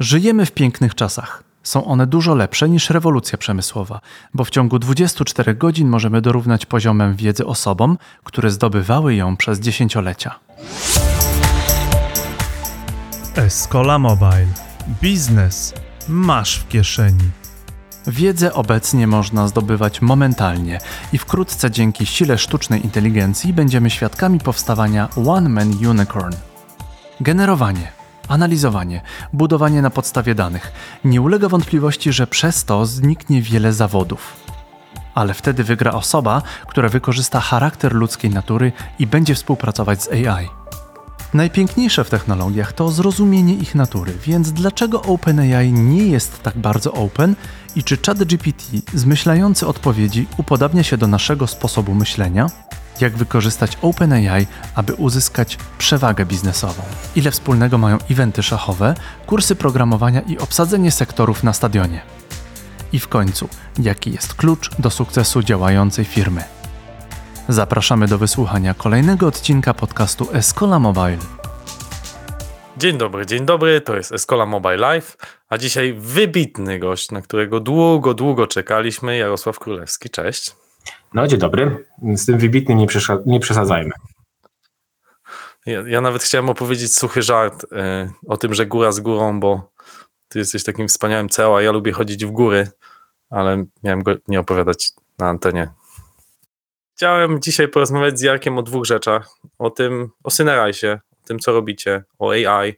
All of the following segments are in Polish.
Żyjemy w pięknych czasach. Są one dużo lepsze niż rewolucja przemysłowa, bo w ciągu 24 godzin możemy dorównać poziomem wiedzy osobom, które zdobywały ją przez dziesięciolecia. Escola Mobile. Biznes masz w kieszeni. Wiedzę obecnie można zdobywać momentalnie i wkrótce dzięki sile sztucznej inteligencji będziemy świadkami powstawania One Man Unicorn. Generowanie, analizowanie, budowanie na podstawie danych. Nie ulega wątpliwości, że przez to zniknie wiele zawodów. Ale wtedy wygra osoba, która wykorzysta charakter ludzkiej natury i będzie współpracować z AI. Najpiękniejsze w technologiach to zrozumienie ich natury, więc dlaczego OpenAI nie jest tak bardzo open i czy ChatGPT, zmyślający odpowiedzi, upodabnia się do naszego sposobu myślenia? Jak wykorzystać OpenAI, aby uzyskać przewagę biznesową? Ile wspólnego mają eventy szachowe, kursy programowania i obsadzenie sektorów na stadionie? I w końcu, jaki jest klucz do sukcesu działającej firmy? Zapraszamy do wysłuchania kolejnego odcinka podcastu Escola Mobile. Dzień dobry, dzień dobry, to jest Escola Mobile Live, a dzisiaj wybitny gość, na którego długo, długo czekaliśmy, Jarosław Królewski. Cześć. No, dzień dobry. Z tym wybitnym nie, nie przesadzajmy. Ja, ja, nawet chciałem opowiedzieć suchy żart y, o tym, że góra z górą, bo ty jesteś takim wspaniałym CEO, a ja lubię chodzić w góry, ale miałem go nie opowiadać na antenie. Chciałem dzisiaj porozmawiać z Jarkiem o dwóch rzeczach. O tym, o Synerajsie, o tym, co robicie, o AI,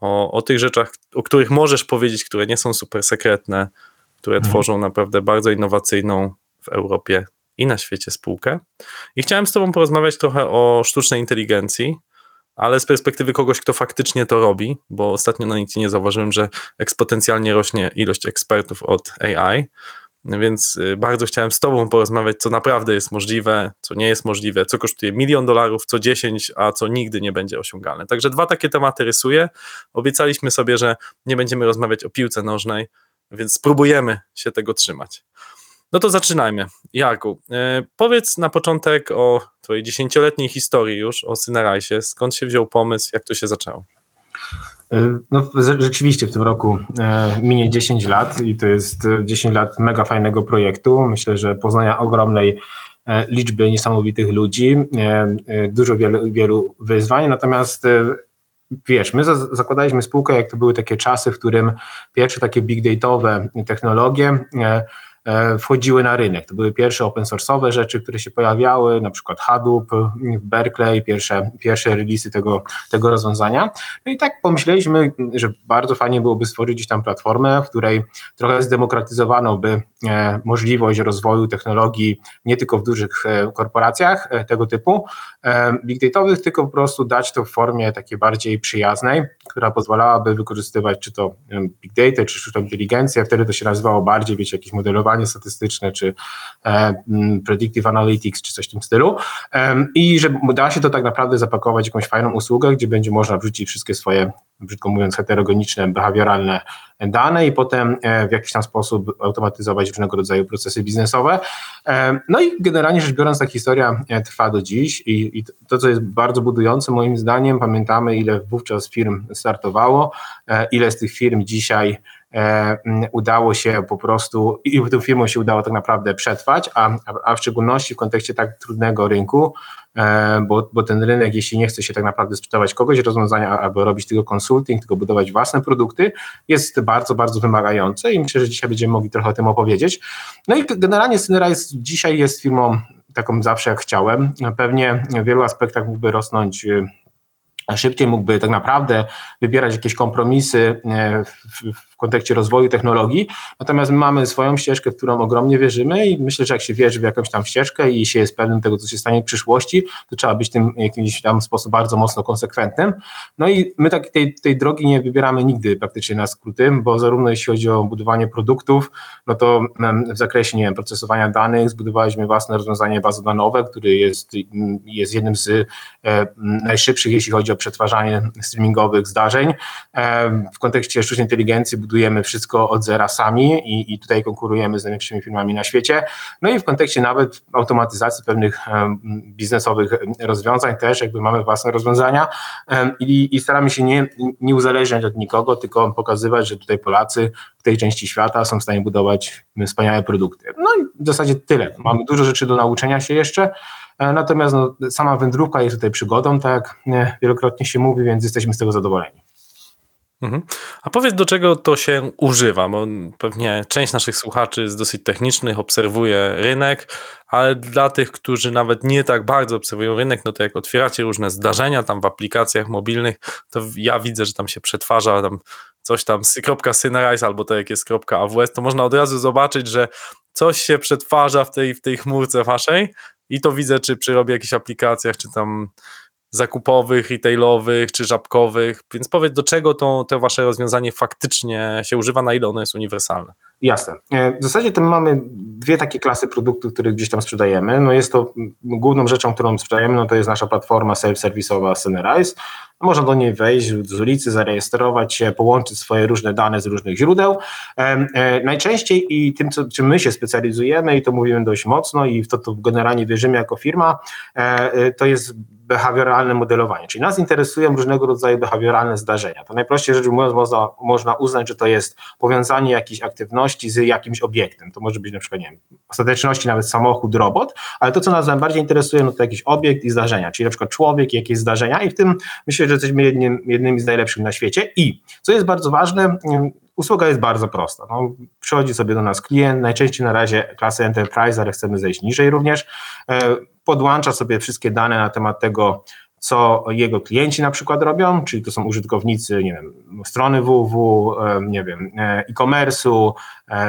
o, o tych rzeczach, o których możesz powiedzieć, które nie są super sekretne, które mhm. tworzą naprawdę bardzo innowacyjną w Europie i na świecie spółkę. I chciałem z Tobą porozmawiać trochę o sztucznej inteligencji, ale z perspektywy kogoś, kto faktycznie to robi, bo ostatnio na nie zauważyłem, że eksponencjalnie rośnie ilość ekspertów od AI. Więc y, bardzo chciałem z Tobą porozmawiać, co naprawdę jest możliwe, co nie jest możliwe, co kosztuje milion dolarów, co 10, a co nigdy nie będzie osiągalne. Także dwa takie tematy rysuję. Obiecaliśmy sobie, że nie będziemy rozmawiać o piłce nożnej, więc spróbujemy się tego trzymać. No to zaczynajmy. Jarku, yy, powiedz na początek o Twojej dziesięcioletniej historii już, o Synerajsie. Skąd się wziął pomysł, jak to się zaczęło? No, rzeczywiście w tym roku e, minie 10 lat i to jest 10 lat mega fajnego projektu. Myślę, że poznania ogromnej e, liczby niesamowitych ludzi, e, dużo wielu, wielu wyzwań, natomiast wiesz, my zakładaliśmy spółkę, jak to były takie czasy, w którym pierwsze takie big dataowe technologie E, wchodziły na rynek. To były pierwsze open source'owe rzeczy, które się pojawiały, na przykład Hadoop w Berkeley, pierwsze, pierwsze releasy tego, tego rozwiązania. No i tak pomyśleliśmy, że bardzo fajnie byłoby stworzyć gdzieś tam platformę, w której trochę zdemokratyzowano by e, możliwość rozwoju technologii nie tylko w dużych e, korporacjach tego typu, big dataowych, tylko po prostu dać to w formie takiej bardziej przyjaznej, która pozwalałaby wykorzystywać czy to big data, czy sztuczną inteligencję, wtedy to się nazywało bardziej, wiecie, jakieś modelowanie statystyczne, czy e, predictive analytics, czy coś w tym stylu. I że da się to tak naprawdę zapakować jakąś fajną usługę, gdzie będzie można wrzucić wszystkie swoje, brzydko mówiąc, heterogeniczne, behawioralne dane i potem e, w jakiś tam sposób automatyzować różnego rodzaju procesy biznesowe. No i generalnie rzecz biorąc, ta historia trwa do dziś i, i to, co jest bardzo budujące moim zdaniem, pamiętamy ile wówczas firm startowało, ile z tych firm dzisiaj E, udało się po prostu i tym firmom się udało tak naprawdę przetrwać, a, a w szczególności w kontekście tak trudnego rynku, e, bo, bo ten rynek, jeśli nie chce się tak naprawdę sprzedawać kogoś rozwiązania albo robić tylko konsulting, tylko budować własne produkty, jest bardzo, bardzo wymagający i myślę, że dzisiaj będziemy mogli trochę o tym opowiedzieć. No i generalnie Synrise dzisiaj jest firmą taką zawsze jak chciałem. Pewnie w wielu aspektach mógłby rosnąć szybciej mógłby tak naprawdę wybierać jakieś kompromisy e, w, w, kontekście rozwoju technologii, natomiast my mamy swoją ścieżkę, w którą ogromnie wierzymy i myślę, że jak się wierzy w jakąś tam ścieżkę i się jest pewnym tego, co się stanie w przyszłości, to trzeba być tym w jakimś tam sposób bardzo mocno konsekwentnym. No i my tak, tej, tej drogi nie wybieramy nigdy praktycznie na skróty, bo zarówno jeśli chodzi o budowanie produktów, no to w zakresie, nie wiem, procesowania danych zbudowaliśmy własne rozwiązanie bazodanowe, które jest, jest jednym z e, najszybszych, jeśli chodzi o przetwarzanie streamingowych zdarzeń. W kontekście sztucznej inteligencji budujemy wszystko od zera sami i, i tutaj konkurujemy z największymi firmami na świecie. No i w kontekście nawet automatyzacji pewnych biznesowych rozwiązań też jakby mamy własne rozwiązania i, i staramy się nie, nie uzależniać od nikogo, tylko pokazywać, że tutaj Polacy w tej części świata są w stanie budować wspaniałe produkty. No i w zasadzie tyle. Mamy dużo rzeczy do nauczenia się jeszcze, e, natomiast no, sama wędrówka jest tutaj przygodą, tak jak wielokrotnie się mówi, więc jesteśmy z tego zadowoleni. Mhm. A powiedz, do czego to się używa, bo pewnie część naszych słuchaczy jest dosyć technicznych, obserwuje rynek, ale dla tych, którzy nawet nie tak bardzo obserwują rynek, no to jak otwieracie różne zdarzenia tam w aplikacjach mobilnych, to ja widzę, że tam się przetwarza tam coś tam .synerize albo to jak jest .aws, to można od razu zobaczyć, że coś się przetwarza w tej, w tej chmurce waszej i to widzę, czy przy robię jakichś aplikacjach, czy tam zakupowych, retailowych czy żabkowych. Więc powiedz, do czego to, to wasze rozwiązanie faktycznie się używa, na ile ono jest uniwersalne? Jasne. E, w zasadzie to mamy dwie takie klasy produktów, które gdzieś tam sprzedajemy. No jest to główną rzeczą, którą sprzedajemy, no to jest nasza platforma self-serwisowa Synerize. Można do niej wejść z ulicy, zarejestrować się, połączyć swoje różne dane z różnych źródeł. E, najczęściej i tym, co, czym my się specjalizujemy i to mówimy dość mocno i w to, to generalnie wierzymy jako firma, e, to jest behawioralne modelowanie, czyli nas interesują różnego rodzaju behawioralne zdarzenia. To najprościej rzecz mówiąc można, można uznać, że to jest powiązanie jakiejś aktywności z jakimś obiektem. To może być na przykład, nie wiem, ostateczności nawet samochód, robot, ale to, co nas najbardziej interesuje, no to jakiś obiekt i zdarzenia, czyli na przykład człowiek, jakieś zdarzenia i w tym myślę, że jesteśmy jednym, jednymi z najlepszych na świecie i co jest bardzo ważne, Usługa jest bardzo prosta. No, przychodzi sobie do nas klient, najczęściej na razie klasy enterprise, ale chcemy zejść niżej również. E, podłącza sobie wszystkie dane na temat tego, co jego klienci na przykład robią, czyli to są użytkownicy, nie wiem, strony www, e, nie wiem, e, e-commerce'u,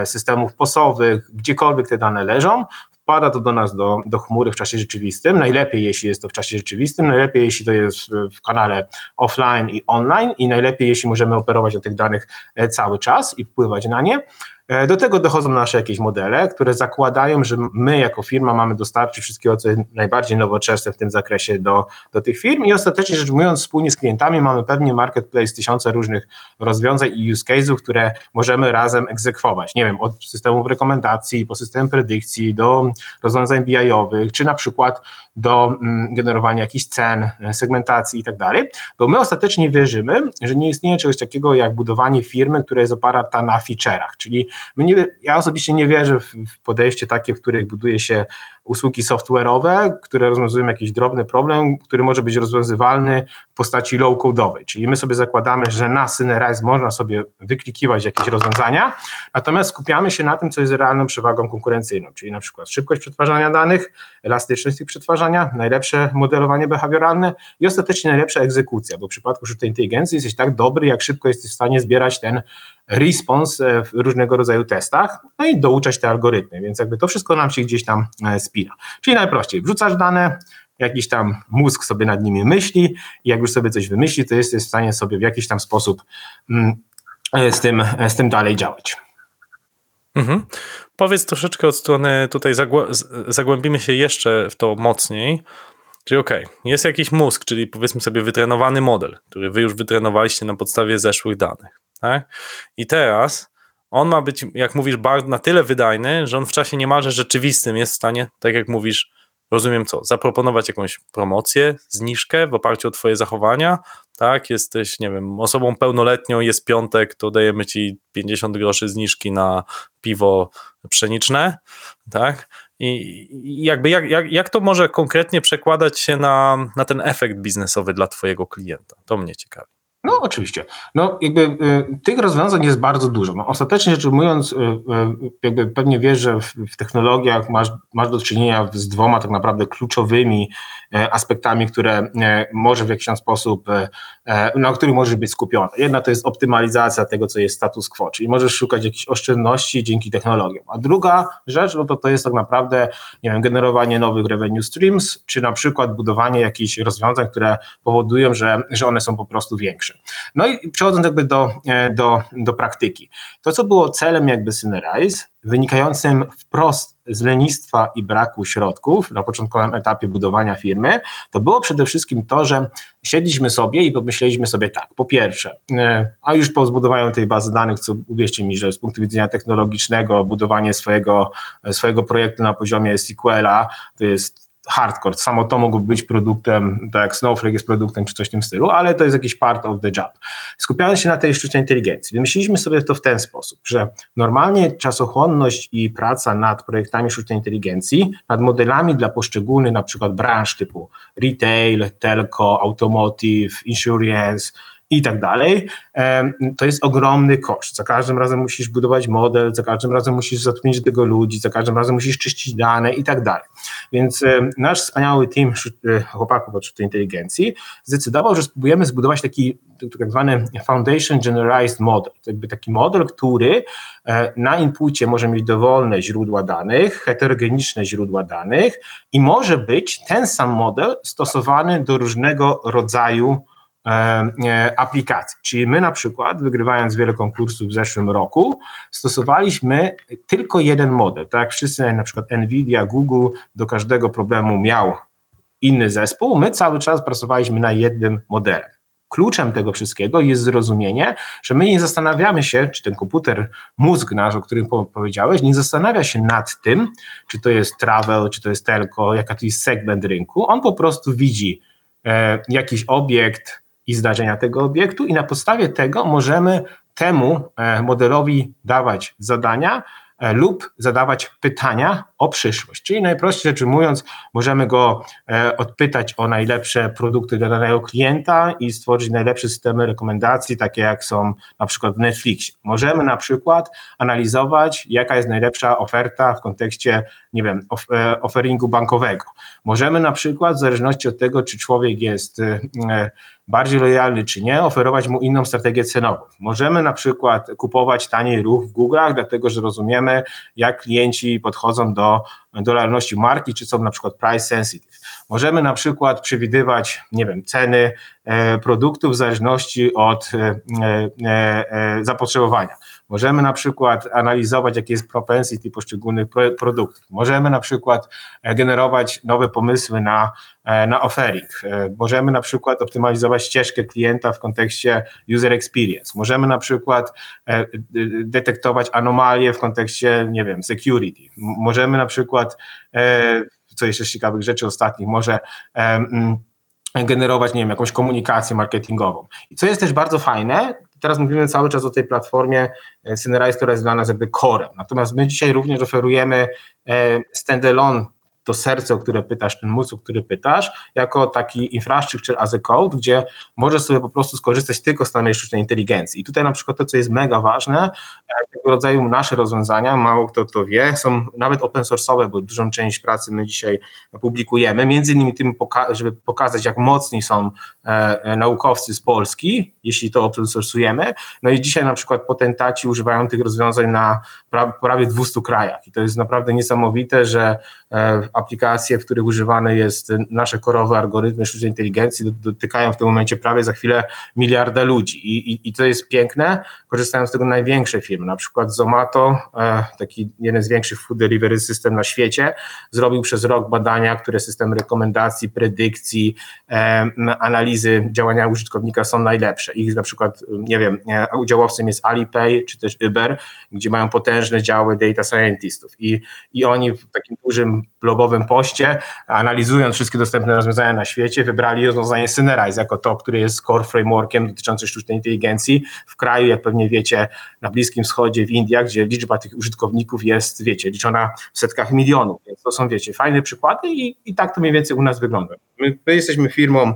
systemów posowych, gdziekolwiek te dane leżą, wpada to do nas do, do chmury w czasie rzeczywistym. Najlepiej, jeśli jest to w czasie rzeczywistym, najlepiej, jeśli to jest w kanale offline i online i najlepiej, jeśli możemy operować na tych danych cały czas i wpływać na nie. E, do tego dochodzą nasze jakieś modele, które zakładają, że my jako firma mamy dostarczyć wszystkiego, co jest najbardziej nowoczesne w tym zakresie do, do tych firm i ostatecznie rzecz ujmując wspólnie z klientami mamy pewnie marketplace tysiące różnych rozwiązań i use case'ów, które możemy razem egzekwować. Nie wiem, od systemów rekomendacji, po system predykcji, do rozwiązań BI-owych, czy na przykład do mm, generowania jakichś cen, segmentacji i tak dalej, bo my ostatecznie wierzymy, że nie istnieje czegoś takiego jak budowanie firmy, która jest oparta na feature'ach, czyli nie, ja osobiście nie wierzę w, podejście takie, w których buduje się usługi software'owe, które rozwiązują jakiś drobny problem, który może być rozwiązywalny w postaci low-codowej. Czyli my sobie zakładamy, że na Synerize można sobie wyklikiwać jakieś rozwiązania, natomiast skupiamy się na tym, co jest realną przewagą konkurencyjną, czyli na przykład szybkość przetwarzania danych, elastyczność ich przetwarzania, najlepsze modelowanie behawioralne i ostatecznie najlepsza egzekucja, bo w przypadku sztucznej inteligencji jesteś tak dobry, jak szybko jesteś w stanie zbierać ten response w różnego rodzaju testach, no i douczać te algorytmy, więc jakby to wszystko nam się gdzieś tam e, spina. Czyli najprościej, wrzucasz dane, jakiś tam mózg sobie nad nimi myśli i jak już sobie coś wymyśli, to jesteś w stanie sobie w jakiś tam sposób mm, e, z tym, e, z tym dalej działać. Mhm. Powiedz troszeczkę od strony, tutaj zagłębimy się jeszcze w to mocniej. Czyli okej, okay, jest jakiś mózg, czyli powiedzmy sobie wytrenowany model, który wy już wytrenowaliście na podstawie zeszłych danych. Tak? I teraz on ma być, jak mówisz, na tyle wydajny, że on w czasie niemalże rzeczywistym jest w stanie, tak jak mówisz, rozumiem co, zaproponować jakąś promocję, zniżkę w oparciu o twoje zachowania, tak, jesteś, nie wiem, osobą pełnoletnią, jest piątek, to dajemy ci 50 groszy zniżki na piwo pszeniczne, tak, i jakby jak, jak, jak to może konkretnie przekładać się na, na ten efekt biznesowy dla twojego klienta? To mnie ciekawi. No oczywiście. No jakby y, tych rozwiązań jest bardzo dużo. No, ostatecznie rzecz ujmując, y, y, jakby pewnie wiesz, że w, w, technologiach masz, masz do czynienia z dwoma tak naprawdę kluczowymi e, aspektami, które e, może w jakiś tam sposób, e, na których możesz być skupiony. Jedna to jest optymalizacja tego, co jest status quo, czyli możesz szukać jakichś oszczędności dzięki technologiom. A druga rzecz, no to to jest tak naprawdę, nie wiem, generowanie nowych revenue streams, czy na przykład budowanie jakichś rozwiązań, które powodują, że, że one są po prostu większe. No i przechodząc jakby do, e, do, do praktyki. To, co było celem jakby Synerize, wynikającym wprost z lenistwa i braku środków na początkowym etapie budowania firmy, to było przede wszystkim to, że siedliśmy sobie i pomyśleliśmy sobie tak, po pierwsze, e, a już po zbudowaniu tej bazy danych, co uwierzcie mi, że z punktu widzenia technologicznego, budowanie swojego, swojego projektu na poziomie SQL-a to jest hardcore. Samo to mogło być produktem, tak jak Snowflake jest produktem czy coś w tym stylu, ale to jest jakiś part of the job. Skupiając się na tej sztucznej inteligencji, wymyśliliśmy sobie to w ten sposób, że normalnie czasochłonność i praca nad projektami sztucznej inteligencji, nad modelami dla poszczególnych na przykład branż typu retail, telco, automotive, insurance, i tak dalej, to jest ogromny koszt. Za każdym razem musisz budować model, za każdym razem musisz zatrudnić do tego ludzi, za każdym razem musisz czyścić dane i tak dalej. Więc nasz wspaniały team e, chłopaków od sztucznej inteligencji zdecydował, że spróbujemy zbudować taki tak zwany Foundation Generalized Model. To jakby taki model, który e, na inpucie może mieć dowolne źródła danych, heterogeniczne źródła danych i może być ten sam model stosowany do różnego rodzaju aplikacji. Czyli my na przykład, wygrywając wiele konkursów w zeszłym roku, stosowaliśmy tylko jeden model. Tak jak wszyscy, na przykład Nvidia, Google do każdego problemu miał inny zespół, my cały czas pracowaliśmy na jednym modelu. Kluczem tego wszystkiego jest zrozumienie, że my nie zastanawiamy się, czy ten komputer, mózg nasz, o którym powiedziałeś, nie zastanawia się nad tym, czy to jest travel, czy to jest telco, jaka to jest segment rynku. On po prostu widzi e, jakiś obiekt, i zdarzenia tego obiektu, i na podstawie tego możemy temu e, modelowi dawać zadania e, lub zadawać pytania o przyszłość. Czyli najprościej rzecz ujmując, możemy go e, odpytać o najlepsze produkty dla danego klienta i stworzyć najlepsze systemy rekomendacji, takie jak są na przykład w Netflixie. Możemy na przykład analizować, jaka jest najlepsza oferta w kontekście, nie wiem, offeringu bankowego. Możemy na przykład, w zależności od tego, czy człowiek jest bardziej lojalny czy nie, oferować mu inną strategię cenową. Możemy na przykład kupować taniej ruch w Google'ach, dlatego że rozumiemy, jak klienci podchodzą do, do lojalności marki, czy są na przykład price sensitive. Możemy na przykład przewidywać, nie wiem, ceny e, produktów w zależności od e, e zapotrzebowania. Możemy na przykład analizować, jakie jest propensity poszczególnych produktów. Możemy na przykład e, generować nowe pomysły na, e, na offering. E, możemy na przykład optymalizować ścieżkę klienta w kontekście user experience. Możemy na przykład detektować anomalie w kontekście, nie wiem, security. Możemy na przykład, co jeszcze z ciekawych rzeczy ostatnich, może generować, nie wiem, jakąś komunikację marketingową. I co jest też bardzo fajne, teraz mówimy cały czas o tej platformie e, Synerize, która jest dla nas jakby core. Natomiast my dzisiaj również oferujemy e, standalone to serce, o które pytasz, ten mózg, o który pytasz, jako taki infrastructure as a code, gdzie możesz sobie po prostu skorzystać tylko z danej sztucznej inteligencji. I tutaj na przykład to, co jest mega ważne, e, tego rodzaju nasze rozwiązania, mało kto to wie, są nawet open source'owe, bo dużą część pracy my dzisiaj publikujemy, między innymi tym, żeby pokazać, jak mocni są e, e, naukowcy z Polski, jeśli to open source'ujemy. No i dzisiaj na przykład potentaci używają tych rozwiązań na prawie 200 krajach i to jest naprawdę niesamowite, że aplikacje, w których używane jest nasze korowe algorytmy sztucznej inteligencji, dotykają w tym momencie prawie za chwilę miliarda ludzi. I, i, i to jest piękne. Korzystają z tego największe firmy, na przykład Zomato, e, taki jeden z większych food delivery system na świecie, zrobił przez rok badania, które system rekomendacji, predykcji, e, analizy działania użytkownika są najlepsze. Ich na przykład, nie wiem, e, udziałowcem jest Alipay czy też Uber, gdzie mają potężne działy data scientistów i, i oni w takim dużym poście, analizując wszystkie dostępne rozwiązania na świecie, wybrali rozwiązanie Synerize jako to, które jest core frameworkiem dotyczącym sztucznej inteligencji w kraju, jak pewnie wiecie, na Bliskim Wschodzie, w Indiach, gdzie liczba tych użytkowników jest, wiecie, liczona w setkach milionów, więc to są, wiecie, fajne przykłady i, i tak to mniej więcej u nas wygląda. My, my jesteśmy firmą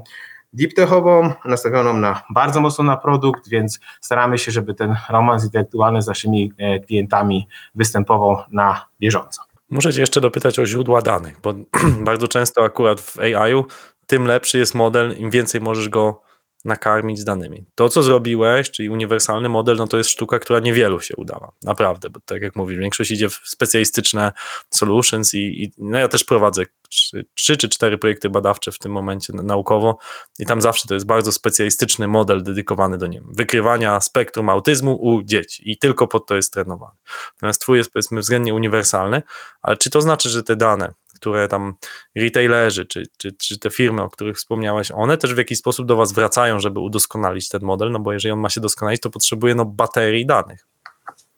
deep techową, nastawioną na bardzo mocno na produkt, więc staramy się, żeby ten romans intelektualny z naszymi e, klientami występował na bieżąco. Muszę Cię jeszcze dopytać o źródła danych, bo bardzo często akurat w AI-u tym lepszy jest model, im więcej możesz go nakarmić danymi. To, co zrobiłeś, czyli uniwersalny model, no to jest sztuka, która niewielu się udała. Naprawdę, bo tak jak mówisz, większość idzie w specjalistyczne solutions i, i no ja też prowadzę trzy, czy cztery projekty badawcze w tym momencie naukowo i tam zawsze to jest bardzo specjalistyczny model dedykowany do nie wykrywania spektrum autyzmu u dzieci i tylko pod to jest trenowany. Natomiast twój jest powiedzmy względnie uniwersalny, ale czy to znaczy, że te dane które tam retailerzy, czy, czy, czy te firmy, o których wspomniałeś, one też w jakiś sposób do was wracają, żeby udoskonalić ten model, no bo jeżeli on ma się doskonalić, to potrzebuje no baterii danych.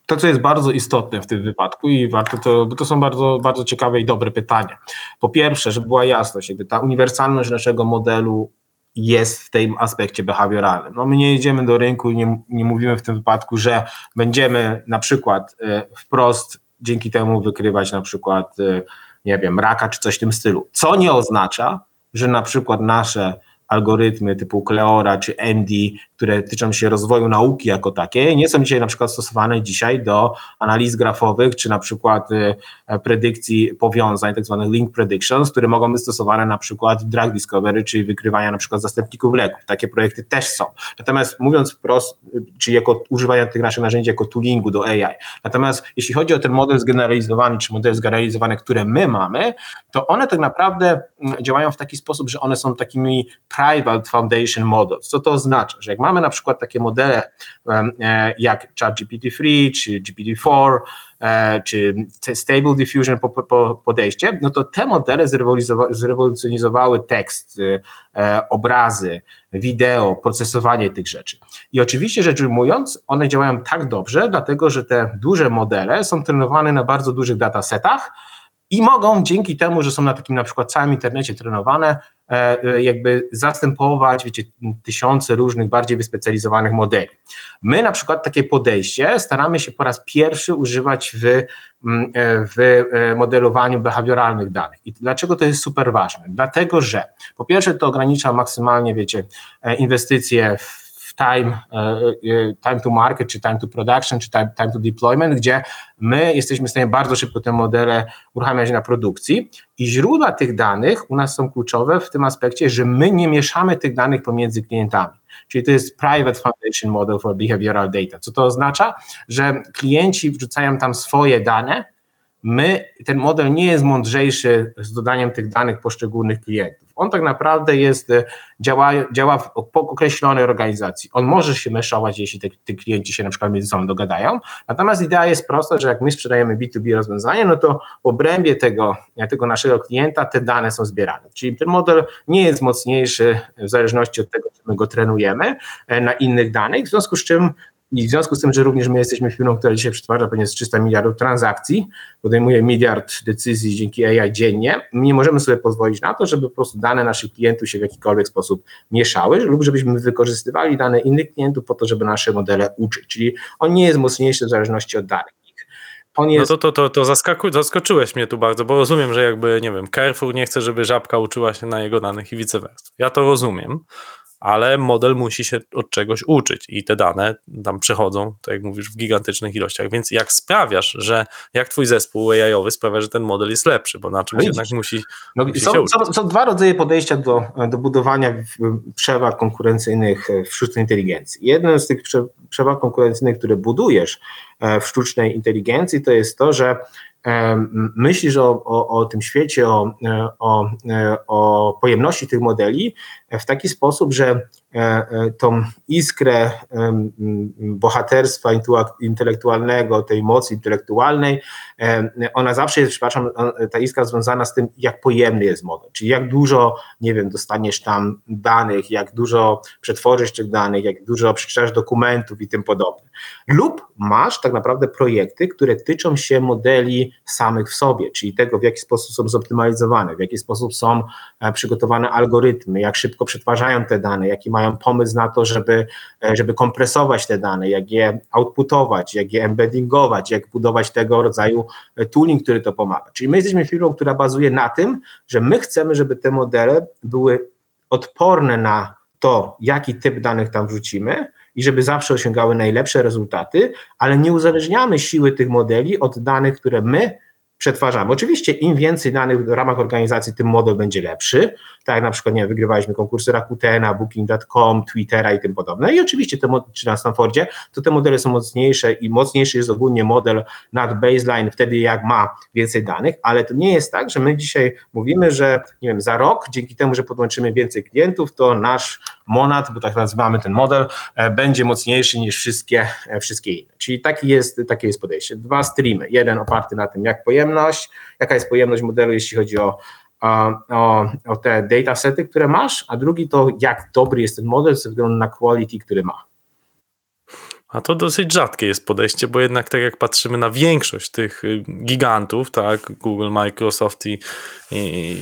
To, co jest bardzo istotne w tym wypadku i warto to, bo to są bardzo, bardzo ciekawe i dobre pytania. Po pierwsze, żeby była jasność, jakby ta uniwersalność naszego modelu jest w tym aspekcie behawioralnym. No my nie jedziemy do rynku i nie, nie mówimy w tym wypadku, że będziemy na przykład e, wprost dzięki temu wykrywać na przykład e, nie wiem, raka czy coś w tym stylu. Co nie oznacza, że na przykład nasze algorytmy typu Cleora czy MD, które tyczą się rozwoju nauki jako takiej, nie są dzisiaj na przykład stosowane dzisiaj do analiz grafowych, czy na przykład y, predykcji powiązań, tak zwanych link predictions, które mogą być stosowane na przykład w drug discovery, czy wykrywania na przykład zastępników leków. Takie projekty też są. Natomiast mówiąc wprost, y, czy jako używania tych naszych narzędzi jako toolingu do AI. Natomiast jeśli chodzi o ten model zgeneralizowany, czy model zgeneralizowany, które my mamy, to one tak naprawdę mm, działają w taki sposób, że one są takimi private foundation models. Co to oznacza? Że jak mamy na przykład takie modele e, jak ChatGPT-3 czy GPT-4, e, czy Stable Diffusion podejście, no to te modele zrewolucjonizowały tekst, e, obrazy, wideo, procesowanie tych rzeczy. I oczywiście rzecz ujmując, one działają tak dobrze, dlatego że te duże modele są trenowane na bardzo dużych datasetach, i mogą dzięki temu, że są na takim na przykład całym internecie trenowane, e, e, jakby zastępować, wiecie, tysiące różnych bardziej wyspecjalizowanych modeli. My na przykład takie podejście staramy się po raz pierwszy używać w, mm, e, w modelowaniu behawioralnych danych. I dlaczego to jest super ważne? Dlatego, że po pierwsze to ogranicza maksymalnie, wiecie, inwestycje w time, e, e, time to market, czy time to production, czy time, time to deployment, gdzie my jesteśmy w stanie bardzo szybko te modele uruchamiać na produkcji i źródła tych danych u nas są kluczowe w tym aspekcie, że my nie mieszamy tych danych pomiędzy klientami. Czyli to jest Private Foundation Model for Behavioral Data. Co to oznacza? Że klienci wrzucają tam swoje dane, my, ten model nie jest mądrzejszy z dodaniem tych danych poszczególnych klientów. On tak naprawdę jest, e, działa, działa w określonej organizacji. On może się meszować, jeśli te, te klienci się na przykład między sobą dogadają. Natomiast idea jest prosta, że jak my sprzedajemy B2B rozwiązanie, no to w obrębie tego, tego naszego klienta te dane są zbierane. Czyli ten model nie jest mocniejszy w zależności od tego, czy my go trenujemy e, na innych danych, w związku z czym i w związku z tym, że również my jesteśmy firmą, która dzisiaj przetwarza pewnie 300 miliardów transakcji, podejmuje miliard decyzji dzięki AI dziennie, nie możemy sobie pozwolić na to, żeby po prostu dane naszych klientów się w jakikolwiek sposób mieszały lub żebyśmy wykorzystywali dane innych klientów po to, żeby nasze modele uczyć. Czyli on nie jest mocniejszy w zależności od danych. On jest... No to, to, to, to zaskaku, zaskoczyłeś mnie tu bardzo, bo rozumiem, że jakby, nie wiem, Carrefour nie chce, żeby żabka uczyła się na jego danych i vice versa. Ja to rozumiem, ale model musi się od czegoś uczyć i te dane tam przechodzą, tak jak mówisz, w gigantycznych ilościach. Więc jak sprawiasz, że jak twój zespół AI-owy sprawia, że ten model jest lepszy, bo na czymś no jednak musi, no, musi są, się uczyć. Są, są, dwa rodzaje podejścia do, do budowania przewag konkurencyjnych w sztucznej inteligencji. Jeden z tych przewag konkurencyjnych, które budujesz e, w sztucznej inteligencji, to jest to, że myślisz o, o, o tym świecie, o, o, o pojemności tych modeli w taki sposób, że E, e, tą iskrę bohaterstwa intelektualnego, tej mocy intelektualnej, ona zawsze jest, przepraszam, ta iskra związana z tym, jak pojemny jest model, czyli jak dużo, nie wiem, dostaniesz tam danych, jak dużo przetworzysz tych danych, jak dużo przeczytasz dokumentów i tym podobne. Lub masz tak naprawdę projekty, które tyczą się modeli samych w sobie, czyli tego, w jaki sposób są zoptymalizowane, w jaki sposób są e, przygotowane algorytmy, jak szybko przetwarzają te dane, jaki mają mają pomysł na to, żeby, e, żeby kompresować te dane, jak je outputować, jak je embeddingować, jak budować tego rodzaju e, tooling, który to pomaga. Czyli my jesteśmy firmą, która bazuje na tym, że my chcemy, żeby te modele były odporne na to, jaki typ danych tam wrzucimy i żeby zawsze osiągały najlepsze rezultaty, ale nie uzależniamy siły tych modeli od danych, które my przetwarzamy. Oczywiście im więcej danych w ramach organizacji, tym model będzie lepszy. Tak jak na przykład, nie wiem, wygrywaliśmy konkursy Rakutena, Booking.com, Twittera i tym podobne. I oczywiście, te, czy na Stanfordzie, to te modele są mocniejsze i mocniejszy jest ogólnie model nad baseline wtedy, jak ma więcej danych, ale to nie jest tak, że my dzisiaj mówimy, że nie wiem, za rok, dzięki temu, że podłączymy więcej klientów, to nasz Monad, bo tak nazywamy ten model, e, będzie mocniejszy niż wszystkie, e, wszystkie inne. Czyli taki jest, takie jest podejście. Dwa streamy. Jeden oparty na tym, jak pojemność, jaka jest pojemność modelu, jeśli chodzi o, o, o te datasety, które masz, a drugi to, jak dobry jest ten model ze względu na quality, który ma. A to dosyć rzadkie jest podejście, bo jednak tak jak patrzymy na większość tych y, gigantów, tak, Google, Microsoft i, i,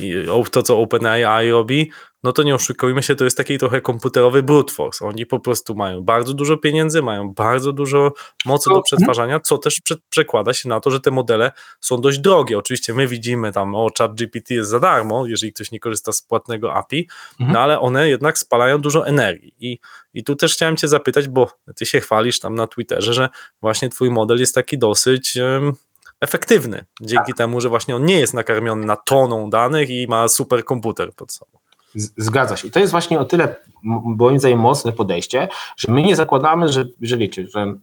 i to, co OpenAI robi, no to nie oszukujmy się, to jest taki trochę komputerowy brute force. Oni po prostu mają bardzo dużo pieniędzy, mają bardzo dużo mocy do przetwarzania, co też prze przekłada się na to, że te modele są dość drogie. Oczywiście my widzimy tam, o ChatGPT jest za darmo, jeżeli ktoś nie korzysta z płatnego API, mhm. no ale one jednak spalają dużo energii. I, I tu też chciałem cię zapytać, bo ty się chwalisz tam na Twitterze, że właśnie twój model jest taki dosyć... Um, efektywny, dzięki tak. temu, że właśnie on nie jest nakarmiony na toną danych i ma superkomputer pod sobą. Zgadza się. I to jest właśnie o tyle, moim zdaniem, mocne podejście, że my nie zakładamy, że, że wiecie, że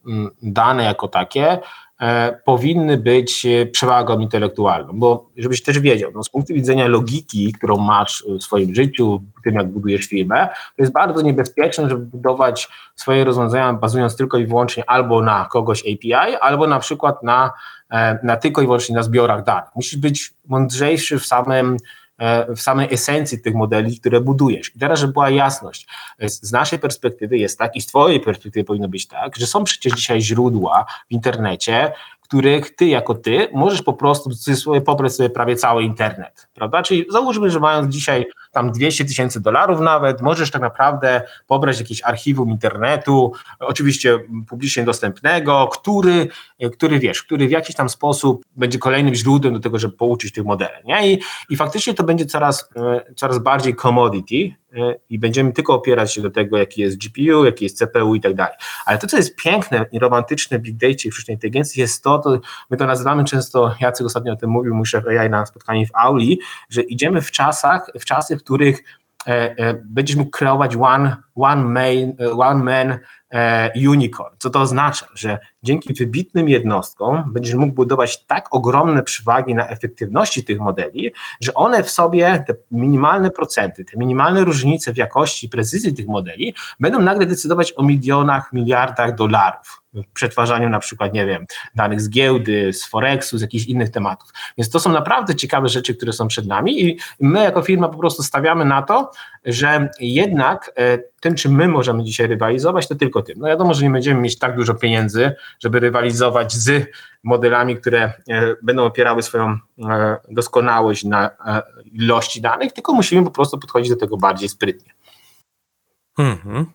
dane jako takie e, powinny być e, przewagą intelektualną, bo żebyś też wiedział, no, z punktu widzenia logiki, którą masz w swoim życiu, w tym jak budujesz firmę, to jest bardzo niebezpieczne, żeby budować swoje rozwiązania bazując tylko i wyłącznie albo na kogoś API, albo na przykład na, e, na tylko i wyłącznie na zbiorach danych. Musisz być mądrzejszy w samym E, w samej esencji tych modeli, które budujesz. I teraz, żeby była jasność, z naszej perspektywy jest tak i z Twojej perspektywy powinno być tak, że są przecież dzisiaj źródła w internecie, których ty jako ty możesz po prostu pobrać sobie prawie cały internet, prawda? Czyli załóżmy, że mając dzisiaj tam 200 tysięcy dolarów nawet, możesz tak naprawdę pobrać jakieś archiwum internetu, oczywiście publicznie dostępnego, który, który wiesz, który w jakiś tam sposób będzie kolejnym źródłem do tego, żeby pouczyć tych modeli, nie? I, i faktycznie to będzie coraz, e, coraz bardziej commodity, e, i będziemy tylko opierać się do tego, jaki jest GPU, jaki jest CPU i tak dalej. Ale to, co jest piękne i romantyczne w Big Data i sztucznej inteligencji jest to, to, my to nazywamy często, Jacek ostatnio o tym mówił, mój szef AI na spotkaniu w Auli, że idziemy w czasach, w czasy, w których e, e, będziesz mógł kreować one, one, main, e, one man unicorn. Co to oznacza? Że dzięki wybitnym jednostkom będziesz mógł budować tak ogromne przewagi na efektywności tych modeli, że one w sobie, te minimalne procenty, te minimalne różnice w jakości i precyzji tych modeli będą nagle decydować o milionach, miliardach dolarów przetwarzaniu na przykład, nie wiem, danych z giełdy, z Forexu, z jakichś innych tematów. Więc to są naprawdę ciekawe rzeczy, które są przed nami i my jako firma po prostu stawiamy na to, że jednak e, tym, czym my możemy dzisiaj rywalizować, to tylko tym. No wiadomo, że nie będziemy mieć tak dużo pieniędzy, żeby rywalizować z modelami, które e, będą opierały swoją e, doskonałość na ilości danych, tylko musimy po prostu podchodzić do tego bardziej sprytnie. Mhm.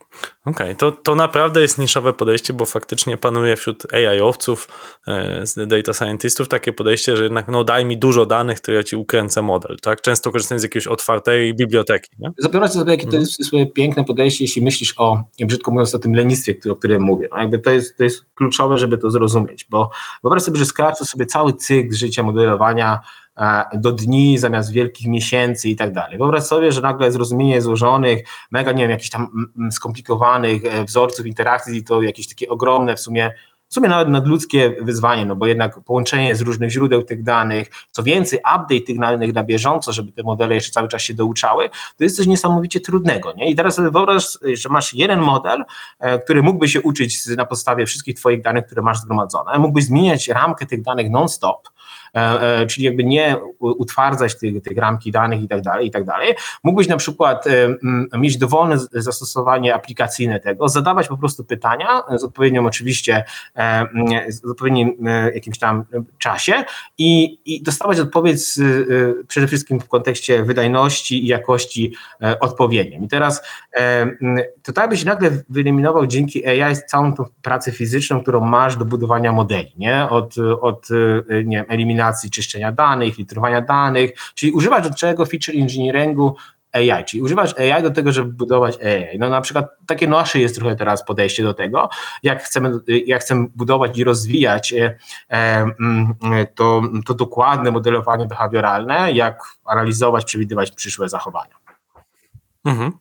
Okej, okay. to, to naprawdę jest niszowe podejście, bo faktycznie panuje wśród AI-owców, e, data scientistów takie podejście, że jednak no daj mi dużo danych, to ja ci ukręcę model, tak? Często korzystam z jakiejś otwartej biblioteki, nie? Wyobraź sobie, jakie to jest swoje piękne podejście, jeśli myślisz o, brzydko mówiąc, o tym lenistwie, o którym mówię. No jakby to jest, to jest kluczowe, żeby to zrozumieć, bo wyobraź sobie, że skarżę sobie cały cykl życia modelowania do dni zamiast wielkich miesięcy i tak dalej. Wyobraź sobie, że nagle zrozumienie złożonych, mega, nie wiem, jakichś tam skomplikowanych e, wzorców interakcji, to jakieś takie ogromne w sumie w sumie nawet nadludzkie wyzwanie, no bo jednak połączenie z różnych źródeł tych danych, co więcej, update tych danych na bieżąco, żeby te modele jeszcze cały czas się douczały, to jest coś niesamowicie trudnego. Nie? I teraz sobie wyobraź, że masz jeden model, e, który mógłby się uczyć na podstawie wszystkich Twoich danych, które masz zgromadzone, mógłbyś zmieniać ramkę tych danych non-stop, E, e, czyli jakby nie utwardzać tych, tych ramki danych i tak dalej, i tak dalej. Mógłbyś na przykład e, mieć dowolne zastosowanie aplikacyjne tego, zadawać po prostu pytania z odpowiednią oczywiście, z odpowiednim jakimś tam czasie i, i dostawać odpowiedź przede wszystkim w kontekście wydajności i jakości odpowiedniej. I teraz to tak byś nagle wyeliminował dzięki AI całą tą pracę fizyczną, którą masz do budowania modeli, nie? Od, od nie wiem, eliminacji czyszczenia danych, filtrowania danych, czyli używać do czego feature engineeringu AI, czyli używać AI do tego, żeby budować AI. No na przykład takie nasze jest trochę teraz podejście do tego, jak chcemy, jak chcemy budować i rozwijać e, to, to dokładne modelowanie behawioralne, jak analizować, przewidywać przyszłe zachowania. Mhm.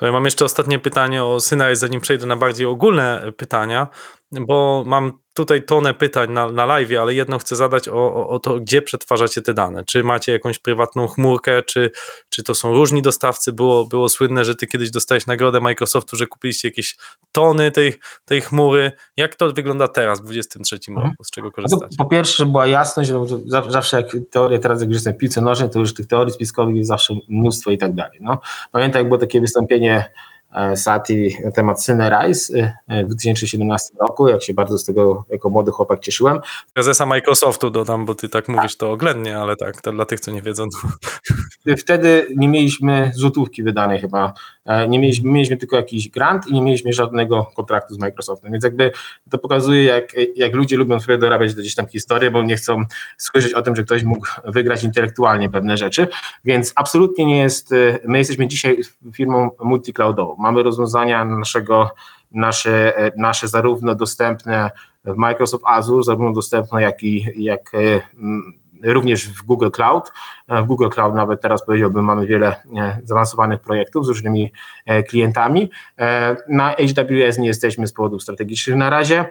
Ja mam jeszcze ostatnie pytanie o Synai, zanim przejdę na bardziej ogólne pytania, bo mam tutaj tonę pytań na, na live, ale jedno chcę zadać o, o, o, to, gdzie przetwarzacie te dane. Czy macie jakąś prywatną chmurkę, czy, czy to są różni dostawcy? Było, było słynne, że ty kiedyś dostałeś nagrodę Microsoftu, że kupiliście jakieś tony tej, tej chmury. Jak to wygląda teraz w 2023 mhm. roku? Z czego korzystacie? Po pierwsze, była jasność, że zawsze jak teorie, teraz jak jestem w piłce nożnej, to już tych teorii spiskowych jest zawsze mnóstwo i tak dalej. No, pamiętam, jak było takie wystąpienie Sati na temat Synerize e, w 2017 roku, jak się bardzo z tego jako młody chłopak cieszyłem. Prezesa Microsoftu dodam, bo ty tak mówisz to oględnie, ale tak, to dla tych, co nie wiedzą. Wtedy nie mieliśmy złotówki wydanej chyba, e, nie mieliśmy, mieliśmy tylko jakiś grant i nie mieliśmy żadnego kontraktu z Microsoftem, więc jakby to pokazuje, jak, jak ludzie lubią sobie dorabiać gdzieś tam historię, bo nie chcą słyszeć o tym, że ktoś mógł wygrać intelektualnie pewne rzeczy, więc absolutnie nie jest, my jesteśmy dzisiaj firmą multicloudową, mamy rozwiązania naszego, nasze, nasze zarówno dostępne w Microsoft Azure, zarówno dostępne jak i jak e, również w Google Cloud. W Google Cloud nawet teraz powiedziałbym, mamy wiele e, zaawansowanych projektów z różnymi e, klientami. Na AWS nie jesteśmy z powodów strategicznych na razie.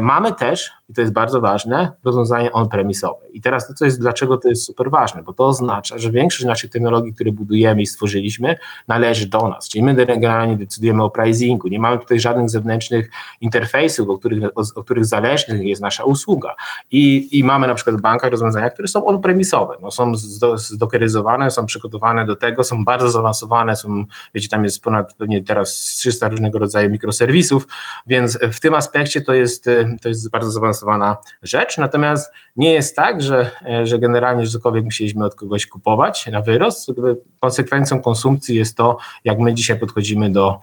Mamy też, i to jest bardzo ważne, rozwiązanie on-premisowe. I teraz to, co jest, dlaczego to jest super ważne, bo to oznacza, że większość naszych technologii, które budujemy i stworzyliśmy, należy do nas. Czyli my generalnie decydujemy o pricingu. Nie mamy tutaj żadnych zewnętrznych interfejsów, o których, o, o których zależnych jest nasza usługa. I, I mamy na przykład w bankach rozwiązania, które są on-premisowe. No, są zdokeryzowane, są przygotowane do tego, są bardzo zaawansowane, są, wiecie, tam jest ponad pewnie teraz 300 różnego rodzaju mikroserwisów, więc w tym aspekcie to jest, to jest bardzo zaawansowana rzecz. Natomiast nie jest tak, że, że generalnie cokolwiek musieliśmy od kogoś kupować na wyrost. Konsekwencją konsumpcji jest to, jak my dzisiaj podchodzimy do,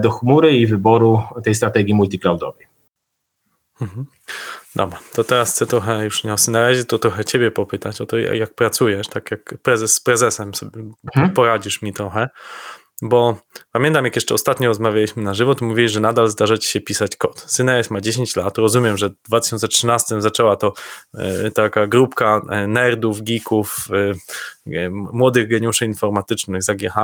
do chmury i wyboru tej strategii multicloudowej. Mhm. Dobra, to teraz chcę trochę, już nie na razie, to trochę ciebie popytać o to, jak pracujesz, tak jak prezes z prezesem sobie mhm. poradzisz mi trochę, bo pamiętam, jak jeszcze ostatnio rozmawialiśmy na żywo, to mówiłeś, że nadal zdarza ci się pisać kod. Syneres ma 10 lat, rozumiem, że w 2013 zaczęła to e, taka grupka e, nerdów, geeków, e, młodych geniuszy informatycznych z AGH,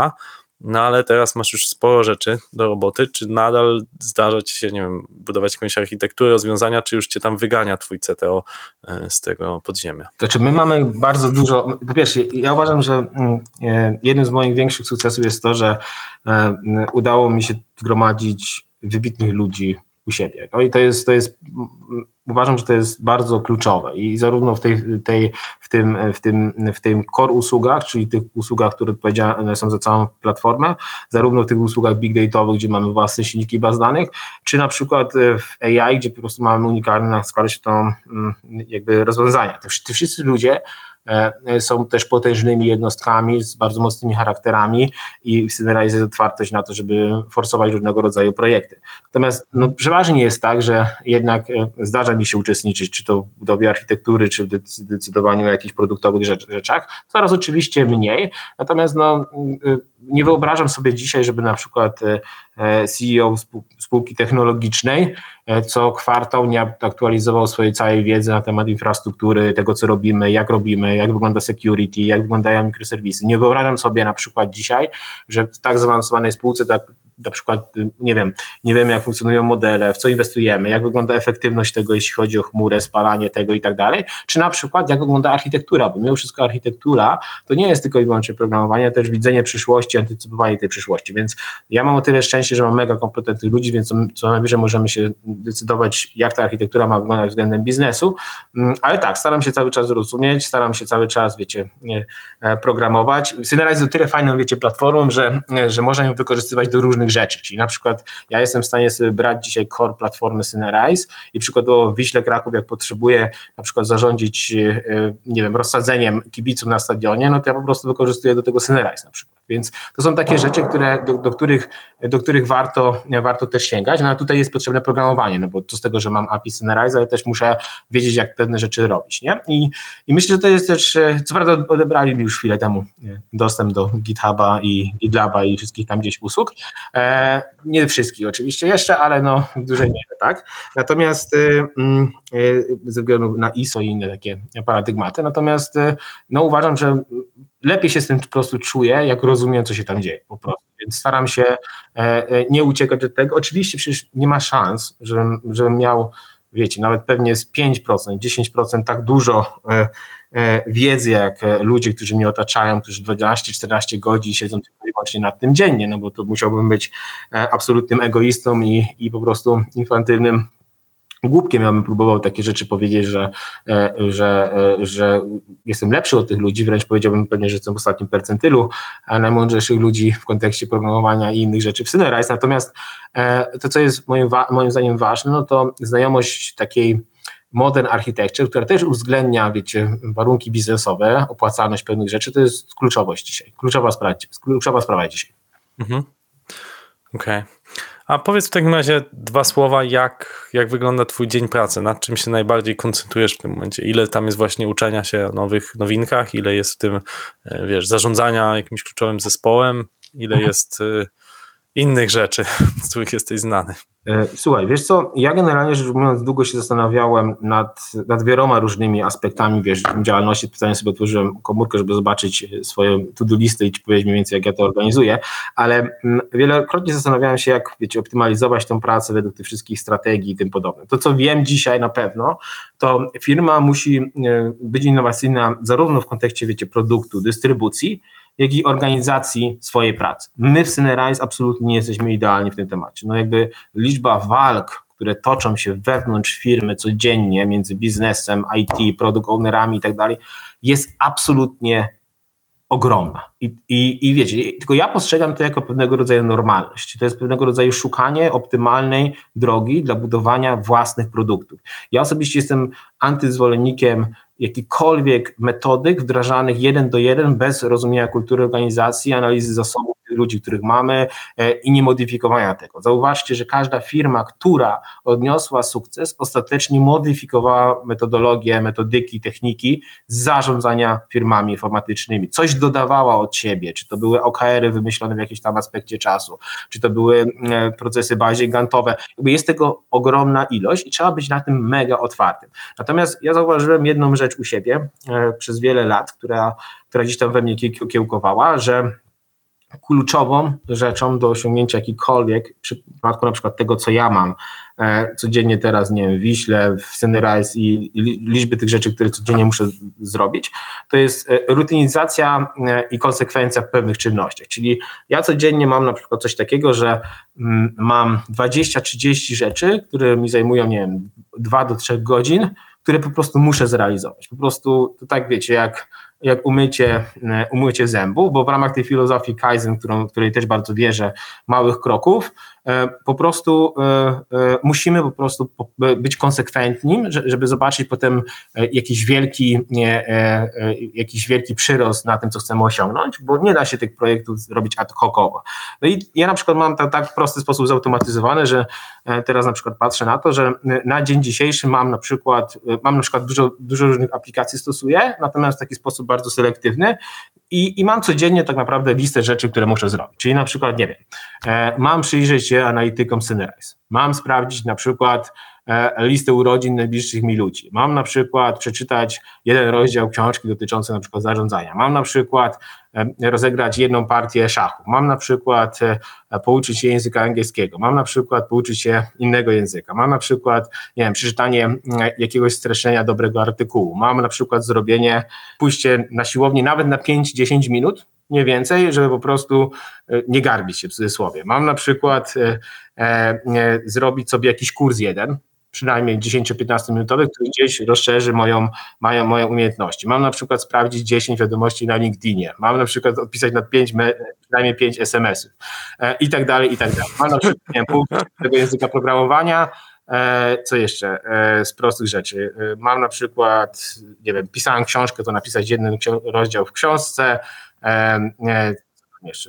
no ale teraz masz już sporo rzeczy do roboty. Czy nadal zdarza ci się, nie wiem, budować jakąś architekturę, rozwiązania, czy już cię tam wygania twój CTO e, z tego podziemia? Znaczy, my mamy bardzo dużo. Po pierwsze, ja uważam, że mm, e, jednym z moich większych sukcesów jest to, że e, udało mi się zgromadzić wybitnych ludzi u siebie. No i to jest, to jest uważam, że to jest bardzo kluczowe i zarówno w, tej, tej, w, tym, w, tym, w tym core usługach, czyli tych usługach, które odpowiedzialne są za całą platformę, zarówno w tych usługach big dataowych, gdzie mamy własne silniki baz danych, czy na przykład w AI, gdzie po prostu mamy unikalne, składa się to mm, jakby rozwiązania. Ci wszyscy ludzie E, są też potężnymi jednostkami z bardzo mocnymi charakterami i Synerize jest otwartość na to, żeby forsować różnego rodzaju projekty. Natomiast no, przeważnie jest tak, że jednak e, zdarza mi się uczestniczyć, czy to w budowie architektury, czy w decydowaniu o jakichś produktowych rzeczach, coraz oczywiście mniej, natomiast no, nie wyobrażam sobie dzisiaj, żeby na przykład e, CEO spółki technologicznej e, co kwartał nie aktualizował swojej całej wiedzy na temat infrastruktury, tego co robimy, jak robimy, jak wygląda security, jak wyglądają mikroserwisy. Nie wyobrażam sobie na przykład dzisiaj, że w tak zaawansowanej spółce tak na przykład, nie wiem, nie wiemy jak funkcjonują modele, w co inwestujemy, jak wygląda efektywność tego, jeśli chodzi o chmurę, spalanie tego i tak dalej, czy na przykład jak wygląda architektura, bo mimo wszystko architektura to nie jest tylko i wyłącznie programowanie, też widzenie przyszłości, antycypowanie tej przyszłości, więc ja mam o tyle szczęście, że mam mega kompetentnych ludzi, więc co najwyżej możemy się decydować, jak ta architektura ma wyglądać względem biznesu, mm, ale tak, staram się cały czas rozumieć, staram się cały czas, wiecie, e, programować. Synerize jest tyle fajną, wiecie, platformą, że, że można ją wykorzystywać do różnych różnych rzeczy. Czyli na przykład ja jestem w stanie sobie brać dzisiaj core platformy Synerize i przykładowo w Wiśle Kraków, jak potrzebuję na przykład zarządzić, e, nie wiem, rozsadzeniem kibiców na stadionie, no to ja po prostu wykorzystuję do tego Synerize na przykład. Więc to są takie rzeczy, które, do, do, których, do których warto, warto też sięgać. No a tutaj jest potrzebne programowanie, no bo to z tego, że mam API Synerize, ale też muszę wiedzieć, jak pewne rzeczy robić. Nie? I, I myślę, że to jest też, co prawda odebrali mi już chwilę temu dostęp do GitHuba i GitLaba i wszystkich tam gdzieś usług. E, nie wszystkich oczywiście jeszcze, ale no w dużej mierze, tak. Natomiast y, mm, y, ze względu na ISO i inne takie paradygmaty, natomiast y, no uważam, że lepiej się z tym po prostu czuję, jak rozumiem, co się tam dzieje po prostu. Więc staram się e, e, nie uciekać od tego. Oczywiście przecież nie ma szans, żebym, żebym miał, wiecie, nawet pewnie z 5%, 10% tak dużo e, wiedzy, jak ludzie, którzy mnie otaczają, którzy 12-14 godzin siedzą tylko i wyłącznie nad tym dziennie, no bo to musiałbym być absolutnym egoistą i, i po prostu infantylnym głupkiem ja bym próbował takie rzeczy powiedzieć, że, e, że, e, że jestem lepszy od tych ludzi, wręcz powiedziałbym pewnie, że jestem w ostatnim percentylu najmądrzejszych ludzi w kontekście programowania i innych rzeczy w Synerize. Natomiast e, to, co jest moim, moim zdaniem ważne, no to znajomość takiej modern architecture, która też uwzględnia, wiecie, warunki biznesowe, opłacalność pewnych rzeczy, to jest kluczowość dzisiaj. Kluczowa sprawa, kluczowa sprawa dzisiaj. Mhm. Okej. Okay. A powiedz w takim razie dwa słowa, jak, jak wygląda Twój dzień pracy, nad czym się najbardziej koncentrujesz w tym momencie? Ile tam jest właśnie uczenia się o nowych nowinkach, ile jest w tym, e, wiesz, zarządzania jakimś kluczowym zespołem, ile mhm. jest y, innych rzeczy, z których jesteś znany? E, słuchaj, wiesz co, ja generalnie rzecz mówiąc długo się zastanawiałem nad, nad wieloma różnymi aspektami, wiesz, działalności, pytanie sobie otworzyłem komórkę, żeby zobaczyć swoją to-do listę i ci powiedzieć mniej więcej, jak ja to organizuję, ale mm, wielokrotnie zastanawiałem się, jak, wiecie, optymalizować tę pracę według tych wszystkich strategii i tym podobne. To, co wiem dzisiaj na pewno, to firma musi e, być innowacyjna zarówno w kontekście, wiecie, produktu, dystrybucji, jak i organizacji swojej pracy. My w Synerize absolutnie nie jesteśmy idealni w tym temacie. No jakby liczba walk, które toczą się wewnątrz firmy codziennie między biznesem, IT, produkt ownerami i tak dalej, jest absolutnie ogromna. I, i, I wiecie, tylko ja postrzegam to jako pewnego rodzaju normalność. To jest pewnego rodzaju szukanie optymalnej drogi dla budowania własnych produktów. Ja osobiście jestem antyzwolennikiem jakichkolwiek metodyk wdrażanych jeden do jeden bez rozumienia kultury organizacji, analizy zasobów ludzi, których mamy e, i nie modyfikowania tego. Zauważcie, że każda firma, która odniosła sukces, ostatecznie modyfikowała metodologię, metodyki, techniki zarządzania firmami informatycznymi. Coś dodawała od siebie, czy to były OKR-y wymyślone w jakimś tam aspekcie czasu, czy to były e, procesy bardziej gantowe. Jest tego ogromna ilość i trzeba być na tym mega otwartym. Natomiast ja zauważyłem jedną rzecz u siebie e, przez wiele lat, która, która gdzieś tam we mnie kiełkowała, że kluczową rzeczą do osiągnięcia jakikolwiek, w przypadku na przykład tego, co ja mam e, codziennie teraz, nie wiem, Wiśle, w Sunrise i, i liczby tych rzeczy, które codziennie muszę zrobić, to jest e, rutynizacja e, i konsekwencja w pewnych czynnościach. Czyli ja codziennie mam na przykład coś takiego, że mm, mam 20-30 rzeczy, które mi zajmują, nie wiem, 2 do 3 godzin, które po prostu muszę zrealizować. Po prostu to tak wiecie, jak jak umycie, e, umycie zębów, bo w ramach tej filozofii Kaizen, którą, której też bardzo wierzę, małych kroków, po prostu e, e, musimy po prostu być konsekwentnim, żeby zobaczyć potem jakiś wielki, jakiś wielki przyrost na tym, co chcemy osiągnąć, bo nie da się tych projektów zrobić ad hocowo. No i ja na przykład mam to tak prosty sposób zautomatyzowany, że teraz na przykład patrzę na to, że na dzień dzisiejszy mam na przykład, mam na przykład dużo, dużo różnych aplikacji stosuję, natomiast w taki sposób bardzo selektywny i, i mam codziennie tak naprawdę listę rzeczy, które muszę zrobić. Czyli na przykład, nie wiem, mam przyjrzeć się analitykom Synrise. Mam sprawdzić na przykład e, listę urodzin najbliższych mi ludzi. Mam na przykład przeczytać jeden rozdział książki dotyczący na przykład zarządzania. Mam na przykład e, rozegrać jedną partię szachu. Mam na przykład e, pouczyć się języka angielskiego. Mam na przykład pouczyć się innego języka. Mam na przykład, nie wiem, przeczytanie jakiegoś streszczenia dobrego artykułu. Mam na przykład zrobienie, pójście na siłownię nawet na 5-10 minut, nie więcej, żeby po prostu e, nie garbić się w cudzysłowie. Mam na przykład e, e, zrobić sobie jakiś kurs jeden, przynajmniej 10-15 minutowy, który gdzieś rozszerzy moją, moją, moją umiejętności. Mam na przykład sprawdzić 10 wiadomości na LinkedInie, mam na przykład odpisać na 5, przynajmniej 5 SMS-ów e, i tak dalej, i tak dalej. Mam na przykład nie pół tego języka programowania, co jeszcze z prostych rzeczy? Mam na przykład, nie wiem, pisałem książkę, to napisać jeden rozdział w książce?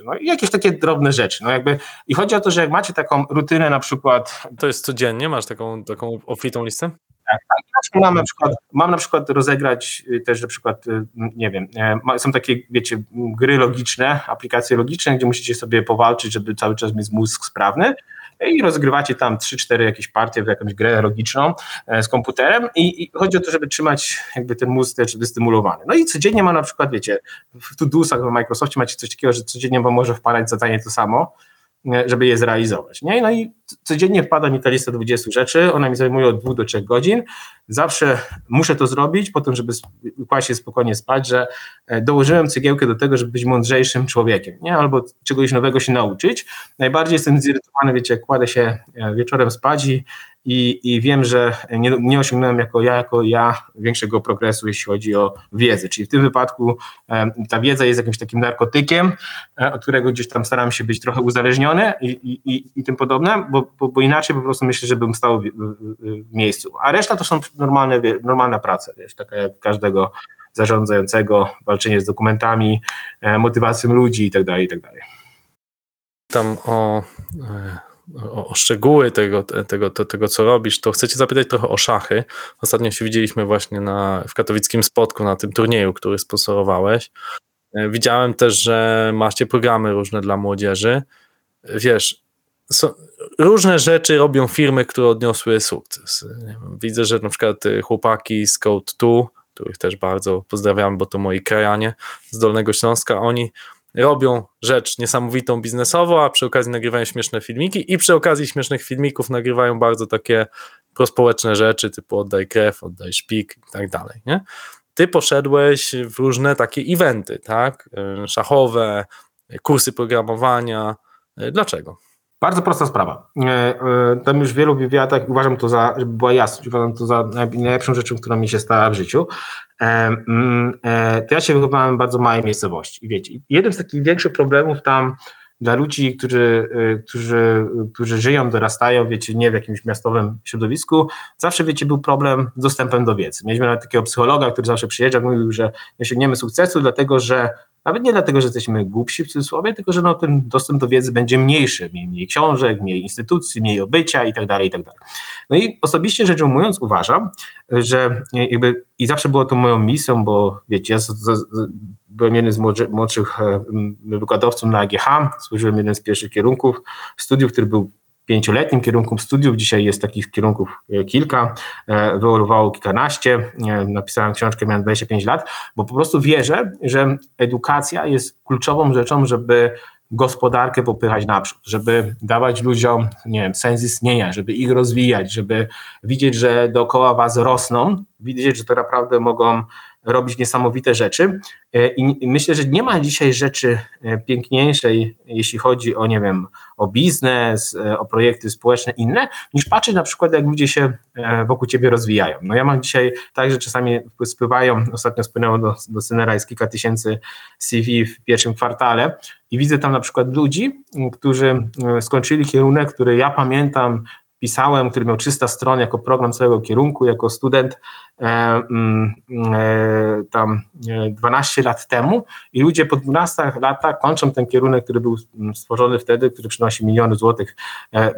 No i jakieś takie drobne rzeczy. No jakby, I chodzi o to, że jak macie taką rutynę na przykład To jest codziennie? Masz taką, taką obfitą listę? Tak, tak. Mam na przykład, mam na przykład rozegrać y, też na przykład, y, nie wiem, e, są takie, wiecie, gry logiczne, aplikacje logiczne, gdzie musicie sobie powalczyć, żeby cały czas mieć mózg sprawny i rozgrywacie tam 3-4 jakieś partie w jakąś grę logiczną e, z komputerem i, i chodzi o to, żeby trzymać jakby ten mózg też wystymulowany. No i codziennie ma na przykład, wiecie, w Todoosach w Microsoftie macie coś takiego, że codziennie wam może wpadać zadanie to samo, żeby je zrealizować. Nie? No i codziennie wpada mi ta lista 20 rzeczy, ona mi zajmuje od 2 do 3 godzin. Zawsze muszę to zrobić po tym, żeby kłaść się spokojnie spać, że e, dołożyłem cegiełkę do tego, żeby być mądrzejszym człowiekiem, nie? albo czegoś nowego się nauczyć. Najbardziej jestem zirytowany, wiecie, jak kładę się e, wieczorem spać i, i, i wiem, że nie, nie osiągnąłem jako ja, jako ja większego progresu, jeśli chodzi o wiedzę. Czyli w tym wypadku ta wiedza jest jakimś takim narkotykiem, e, od którego gdzieś tam staram się być trochę uzależniony i, i, i, tym podobne, bo, bo, bo inaczej po prostu myślę, że bym stał w, w, miejscu. A reszta to są normalne, normalna praca, wiesz, taka jak każdego zarządzającego, walczenie z dokumentami, e, motywacją ludzi i tak dalej, i tak. Tam o, e, o, szczegóły tego, tego, tego, co robisz, to chcę cię zapytać trochę o szachy. Ostatnio się widzieliśmy właśnie na, w katowickim spotku na tym turnieju, który sponsorowałeś. E, Widziałem też, że macie programy różne dla młodzieży. Wiesz, są, różne rzeczy robią firmy, które odniosły sukces. Widzę, że na przykład y, chłopaki z Code 2, których też bardzo pozdrawiam, bo to moi krajanie z Dolnego Śląska, oni robią rzecz niesamowitą biznesowo, a przy okazji nagrywają śmieszne filmiki i przy okazji śmiesznych filmików nagrywają bardzo takie prospołeczne rzeczy, typu oddaj krew, oddaj szpik i tak dalej, nie? Ty poszedłeś w różne takie eventy, tak? Y, Szachowe, kursy programowania. Y, Dlaczego? Bardzo prosta sprawa. E, e, Tam już w wielu wywiadach uważam to za, żeby była jasność, uważam to za naj- najlepszą rzeczą, która mi się stała w życiu. E, mm, To ja się wychowałem w bardzo małej miejscowości wiecie, jeden z takich większych problemów tam dla ludzi, którzy, e, którzy, którzy żyją, dorastają, wiecie, nie w jakimś miastowym środowisku, zawsze, wiecie, był problem z dostępem do wiedzy. Mieliśmy nawet takiego psychologa, który zawsze przyjeżdżał, mówił, że nie osiągniemy sukcesu, dlatego że nawet nie dlatego, że jesteśmy głupsi w cudzysłowie, tylko że no, ten dostęp do wiedzy będzie mniejszy, mniej, mniej książek, mniej instytucji, mniej obycia i tak dalej, i tak dalej. No i osobiście rzecz ujmując uważam, że jakby i zawsze było to moją misją, bo wiecie, ja z, z, z, byłem jednym z młodszy, młodszych e, wykładowców na AGH, służyłem jednym z pierwszych kierunków studiów, który był pięcioletnim kierunkiem studiów, dzisiaj jest takich kierunków e, kilka, e, wyewoluowało kilkanaście, napisałem książkę, miałem 25 lat, bo po prostu wierzę, że edukacja jest kluczową rzeczą, żeby gospodarkę popychać naprzód, żeby dawać ludziom, nie wiem, sens istnienia, żeby ich rozwijać, żeby widzieć, że dookoła was rosną, widzieć, że to naprawdę mogą robić niesamowite rzeczy. E, I myślę, że nie ma dzisiaj rzeczy e, piękniejszej, jeśli chodzi o, nie wiem, o biznes, e, o projekty społeczne inne, niż patrzeć na przykład, jak ludzie się wokół ciebie rozwijają. No ja mam dzisiaj tak, że czasami spływają, ostatnio spłynęło do, do Synera kilka tysięcy CV w pierwszym kwartale i widzę tam na przykład ludzi, którzy skończyli kierunek, który ja pamiętam, pisałem, który miał 300 stron jako program całego kierunku, jako student tam e, 12 lat temu i ludzie po 12 latach kończą ten kierunek, który był mm, stworzony wtedy, który przynosi miliony złotych e, e,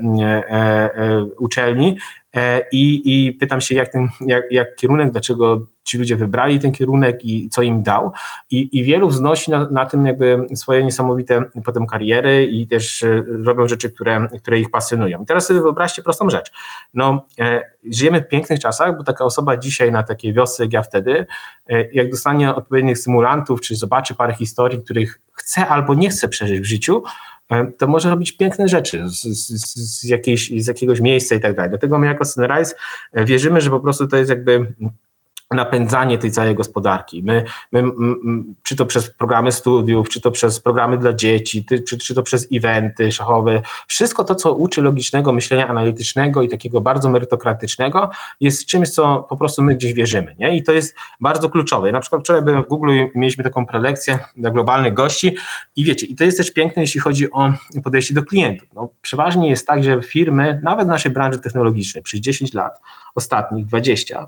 e, uczelni e, i, i pytam się, jak, ten, jak, jak kierunek, dlaczego ci ludzie wybrali ten kierunek i co im dał i, i wielu wznosi na, na tym jakby swoje niesamowite potem kariery i też e, robią rzeczy, które, które ich pasjonują. I teraz sobie wyobraźcie prostą rzecz. No, e, żyjemy w pięknych czasach, bo taka osoba dzisiaj na takiej wiosce jak ja wtedy, e, jak dostanie odpowiednich stymulantów, czy zobaczy parę historii, których chce albo nie chce przeżyć w życiu, e, to może robić piękne rzeczy z, z, z, jakiejś, z jakiegoś miejsca i tak dalej. Dlatego my jako Sunrise e, wierzymy, że po prostu to jest jakby napędzanie tej całej gospodarki. My, my, czy to przez programy studiów, czy to przez programy dla dzieci, czy, czy to przez eventy szachowe, wszystko to, co uczy logicznego myślenia analitycznego i takiego bardzo merytokratycznego, jest czymś, co po prostu my gdzieś wierzymy. Nie? I to jest bardzo kluczowe. Na przykład wczoraj byłem w Google i mieliśmy taką prelekcję dla globalnych gości i wiecie, i to jest też piękne, jeśli chodzi o podejście do klientów. No, przeważnie jest tak, że firmy, nawet w naszej branży technologicznej, przez 10 lat, ostatnich 20, e,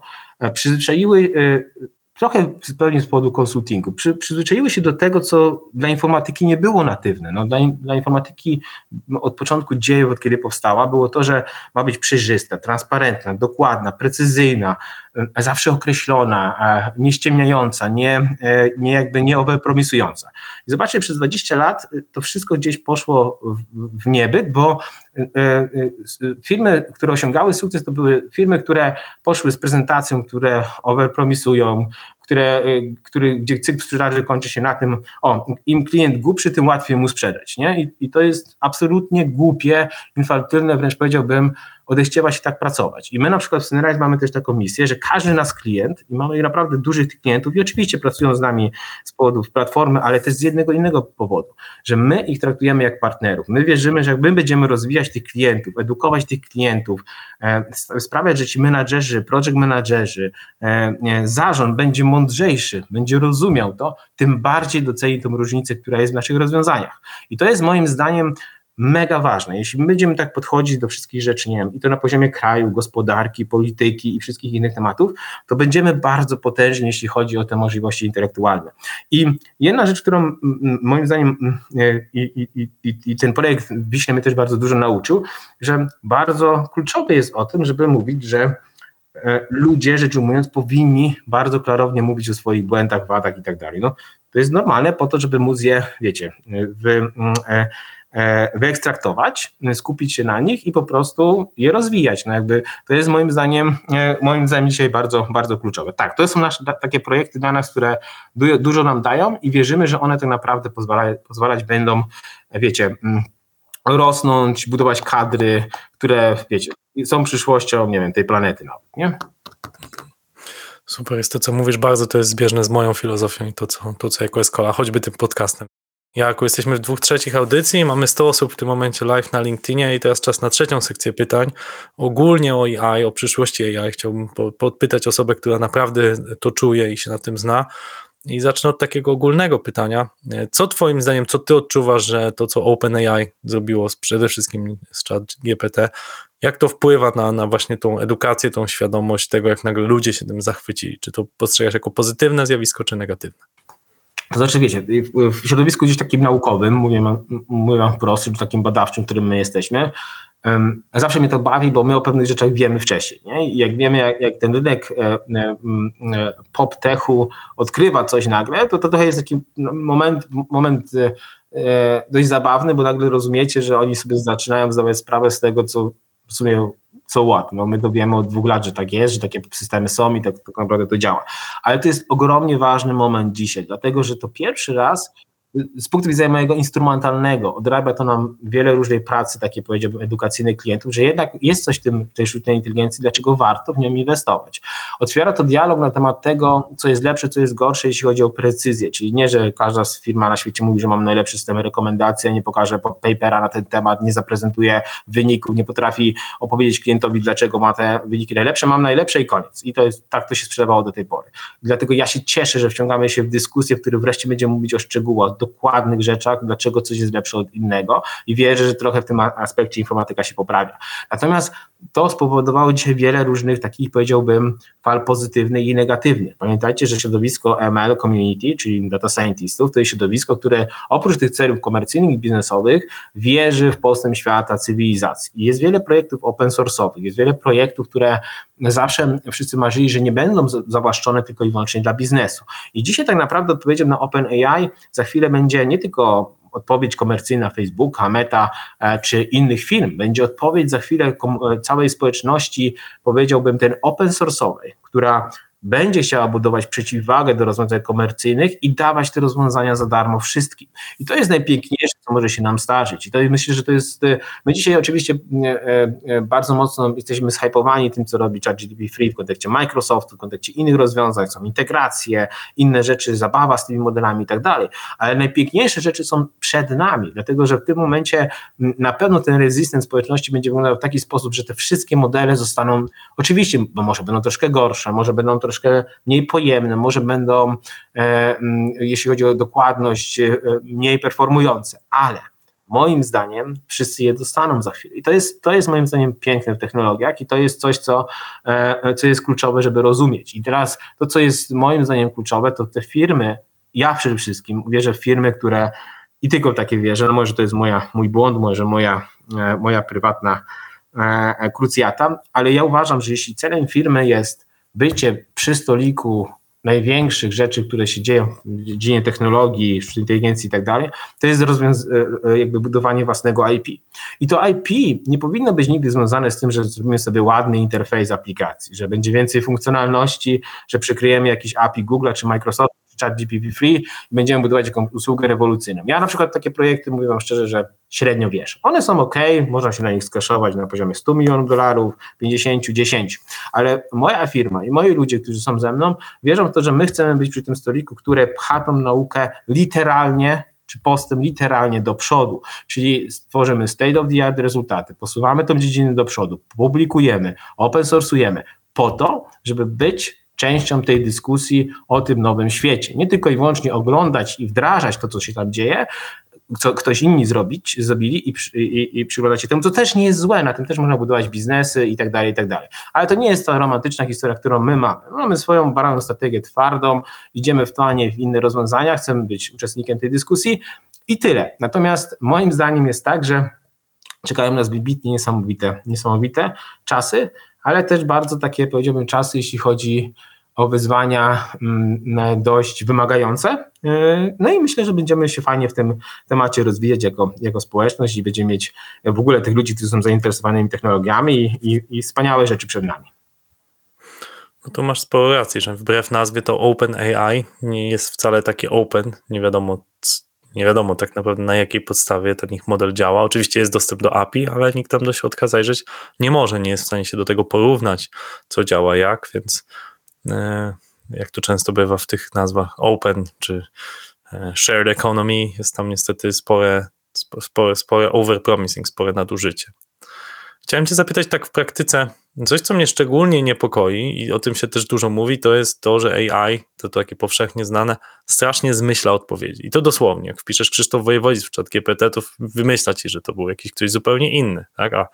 przyzwyczaiły e, trochę pewnie z powodu konsultingu, przy, przyzwyczaiły się do tego, co dla informatyki nie było natywne. No, dla, dla informatyki od początku dziejów, od kiedy powstała, było to, że ma być przejrzysta, transparentna, dokładna, precyzyjna, e, zawsze określona, e, nieściemniająca, nie, e, nie jakby nie overpromisująca. I zobaczcie, przez 20 lat to wszystko gdzieś poszło w, niebyt, bo firmy, które osiągały sukces, to były firmy, które poszły z prezentacją, które overpromisują, które, który, gdzie cykl sprzedaży kończy się na tym, o, im klient głupszy, tym łatwiej mu sprzedać, nie? I, i to jest absolutnie głupie, infantylne, wręcz powiedziałbym, odechciewa się tak pracować. I my na przykład w Synerite mamy też taką misję, że każdy nas klient, i mamy naprawdę dużych klientów, i oczywiście pracują z nami z powodów platformy, ale też z jednego innego powodu, że my ich traktujemy jak partnerów. My wierzymy, że jak my będziemy rozwijać tych klientów, edukować tych klientów, e, sprawiać, że ci menadżerzy, project menadżerzy, e, zarząd będzie mądrzejszy, będzie rozumiał to, tym bardziej doceni tą różnicę, która jest w naszych rozwiązaniach. I to jest moim zdaniem mega ważne. Jeśli my będziemy tak podchodzić do wszystkich rzeczy, nie wiem, i to na poziomie kraju, gospodarki, polityki i wszystkich innych tematów, to będziemy bardzo potężni, jeśli chodzi o te możliwości intelektualne. I jedna rzecz, którą moim zdaniem e, i, i, i, i ten projekt Wiśnie mnie też bardzo dużo nauczył, że bardzo kluczowe jest o tym, żeby mówić, że e, ludzie, rzecz ujmując, powinni bardzo klarownie mówić o swoich błędach, wadach i tak dalej. No, to jest normalne po to, żeby móc je, wiecie, w, E, wyekstraktować, skupić się na nich i po prostu je rozwijać. No jakby to jest moim zdaniem, e, moim zdaniem dzisiaj bardzo, bardzo kluczowe. Tak, to są nasze takie projekty dla nas, które dużo nam dają i wierzymy, że one tak naprawdę pozwala, pozwalać będą, wiecie, mm, rosnąć, budować kadry, które, wiecie, są przyszłością, nie wiem, tej planety nawet, nie? Super, jest to, co mówisz, bardzo to jest zbieżne z moją filozofią i to, co, to, co jako Escola, choćby tym podcastem. Jako jesteśmy w dwóch trzecich audycji, mamy 100 osób w tym momencie live na LinkedInie i teraz czas na trzecią sekcję pytań. Ogólnie o AI, o przyszłości AI chciałbym podpytać osobę, która naprawdę to czuje i się na tym zna. I zacznę od takiego ogólnego pytania. Co twoim zdaniem, co ty odczuwasz, że to, co OpenAI zrobiło z, przede wszystkim z chat GPT, jak to wpływa na, na właśnie tą edukację, tą świadomość tego, jak nagle ludzie się tym zachwycili? Czy to postrzegasz jako pozytywne zjawisko, czy negatywne? To znaczy, wiecie, w środowisku gdzieś takim naukowym, mówię, mówię wam wprost, czy takim badawczym, którym my jesteśmy, zawsze mnie to bawi, bo my o pewnych rzeczach wiemy wcześniej. Nie? I jak wiemy, jak, jak ten rynek e, e, e, pop-techu odkrywa coś nagle, to to trochę jest taki moment, moment dość zabawny, bo nagle rozumiecie, że oni sobie zaczynają zdawać sprawę z tego, co w sumie co what. No my to wiemy od dwóch lat, że tak jest, że takie systemy są i tak, tak naprawdę to działa. Ale to jest ogromnie ważny moment dzisiaj, dlatego że to pierwszy raz z punktu widzenia mojego instrumentalnego odrabia to nam wiele różnej pracy, takiej powiedziałbym edukacyjnej klientów, że jednak jest coś w tym, tej sztucznej inteligencji, dlaczego warto w nią inwestować. Otwiera to dialog na temat tego, co jest lepsze, co jest gorsze, jeśli chodzi o precyzję, czyli nie, że każda firma na świecie mówi, że mam najlepszy system rekomendacji, nie pokaże papera na ten temat, nie zaprezentuje wyników, nie potrafi opowiedzieć klientowi, dlaczego ma te wyniki najlepsze, mam najlepsze i koniec. I to jest, tak to się sprzedawało do tej pory. Dlatego ja się cieszę, że wciągamy się w dyskusję, w której wreszcie będziemy mówić o szczegółach, dokładnych rzeczach, dlaczego coś jest lepsze od innego i wierzę, że trochę w tym aspekcie informatyka się poprawia. Natomiast to spowodowało dzisiaj wiele różnych takich, powiedziałbym, fal pozytywnych i negatywnych. Pamiętajcie, że środowisko ML Community, czyli data scientistów, to jest środowisko, które oprócz tych celów komercyjnych i biznesowych wierzy w postęp świata, cywilizacji. I jest wiele projektów open source'owych, jest wiele projektów, które zawsze wszyscy marzyli, że nie będą zawłaszczone tylko i wyłącznie dla biznesu. I dzisiaj tak naprawdę odpowiedzią na OpenAI za chwilę będzie nie tylko odpowiedź komercyjna Facebooka, Meta e, czy innych firm. Będzie odpowiedź za chwilę e, całej społeczności, powiedziałbym, ten open source'owej, która będzie chciała budować przeciwwagę do rozwiązań komercyjnych i dawać te rozwiązania za darmo wszystkim. I to jest najpiękniejsze, co może się nam zdarzyć. I to myślę, że to jest. E, my dzisiaj oczywiście e, e, bardzo mocno jesteśmy zhypowani tym, co robi ChatGPT Free w kontekście Microsoftu, w kontekście innych rozwiązań, są integracje, inne rzeczy, zabawa z tymi modelami i tak dalej. Ale najpiękniejsze rzeczy są przed nami, dlatego że w tym momencie na pewno ten resistance społeczności będzie wyglądał w taki sposób, że te wszystkie modele zostaną, oczywiście, bo może będą troszkę gorsze, może będą troszkę troszkę mniej pojemne, może będą, e, mm, jeśli chodzi o dokładność, e, mniej performujące, ale moim zdaniem wszyscy je dostaną za chwilę. I to jest, to jest moim zdaniem piękne w technologiach i to jest coś, co, e, co jest kluczowe, żeby rozumieć. I teraz to, co jest moim zdaniem kluczowe, to te firmy, ja przede wszystkim wierzę w firmy, które i tylko takie wierzę, no może to jest moja, mój błąd, może moja, moja prywatna krucjata, ale ja uważam, że jeśli celem firmy jest bycie przy stoliku największych rzeczy, które się dzieją w dziedzinie technologii, sztucznej inteligencji i tak dalej, to jest rozwiąz- jakby budowanie własnego IP. I to IP nie powinno być nigdy związane z tym, że zrobimy sobie ładny interfejs aplikacji, że będzie więcej funkcjonalności, że przykryjemy jakiś API Google czy Microsoft, chat GPT free i będziemy budować jakąś usługę rewolucyjną. Ja na przykład takie projekty, mówię wam szczerze, że średnio wiesz. One są ok, można się na nich skaszować na poziomie 100 milionów dolarów, 50, 10, ale moja firma i moi ludzie, którzy są ze mną, wierzą w to, że my chcemy być przy tym stoliku, które pcha tą naukę literalnie czy postęp literalnie do przodu, czyli stworzymy state of the art rezultaty, posuwamy tą dziedzinę do przodu, publikujemy, open source'ujemy po to, żeby być częścią tej dyskusji o tym nowym świecie. Nie tylko i wyłącznie oglądać i wdrażać to, co się tam dzieje, co ktoś inni zrobić, zrobili i, i, i przyglądać się temu, co też nie jest złe, na tym też można budować biznesy i tak dalej, i tak dalej. Ale to nie jest ta romantyczna historia, którą my mamy. My mamy swoją baraną strategię twardą, idziemy w to, a nie w inne rozwiązania, chcemy być uczestnikiem tej dyskusji i tyle. Natomiast moim zdaniem jest tak, że czekają nas wybitnie niesamowite, niesamowite czasy, ale też bardzo takie, powiedziałbym, czasy, jeśli chodzi o wyzwania mm, dość wymagające. Yy, no i myślę, że będziemy się fajnie w tym temacie rozwijać jako, jako społeczność i będziemy mieć w ogóle tych ludzi, którzy są zainteresowanymi technologiami i, i, i wspaniałe rzeczy przed nami. No to masz sporo racji, że wbrew nazwie to Open AI nie jest wcale taki open, nie wiadomo nie wiadomo tak naprawdę na jakiej podstawie ten ich model działa. Oczywiście jest dostęp do API, ale nikt tam do środka zajrzeć nie może, nie jest w stanie się do tego porównać, co działa jak, więc jak to często bywa w tych nazwach open czy e, shared economy, jest tam niestety spore, spore, spore overpromising, spore nadużycie. Chciałem Cię zapytać tak w praktyce, coś co mnie szczególnie niepokoi i o tym się też dużo mówi, to jest to, że AI, to takie powszechnie znane, strasznie zmyśla odpowiedzi. I to dosłownie, jak wpiszesz Krzysztof Wojewodzic w czat GPT, to wymyśla Ci, że to był jakiś ktoś zupełnie inny, tak? a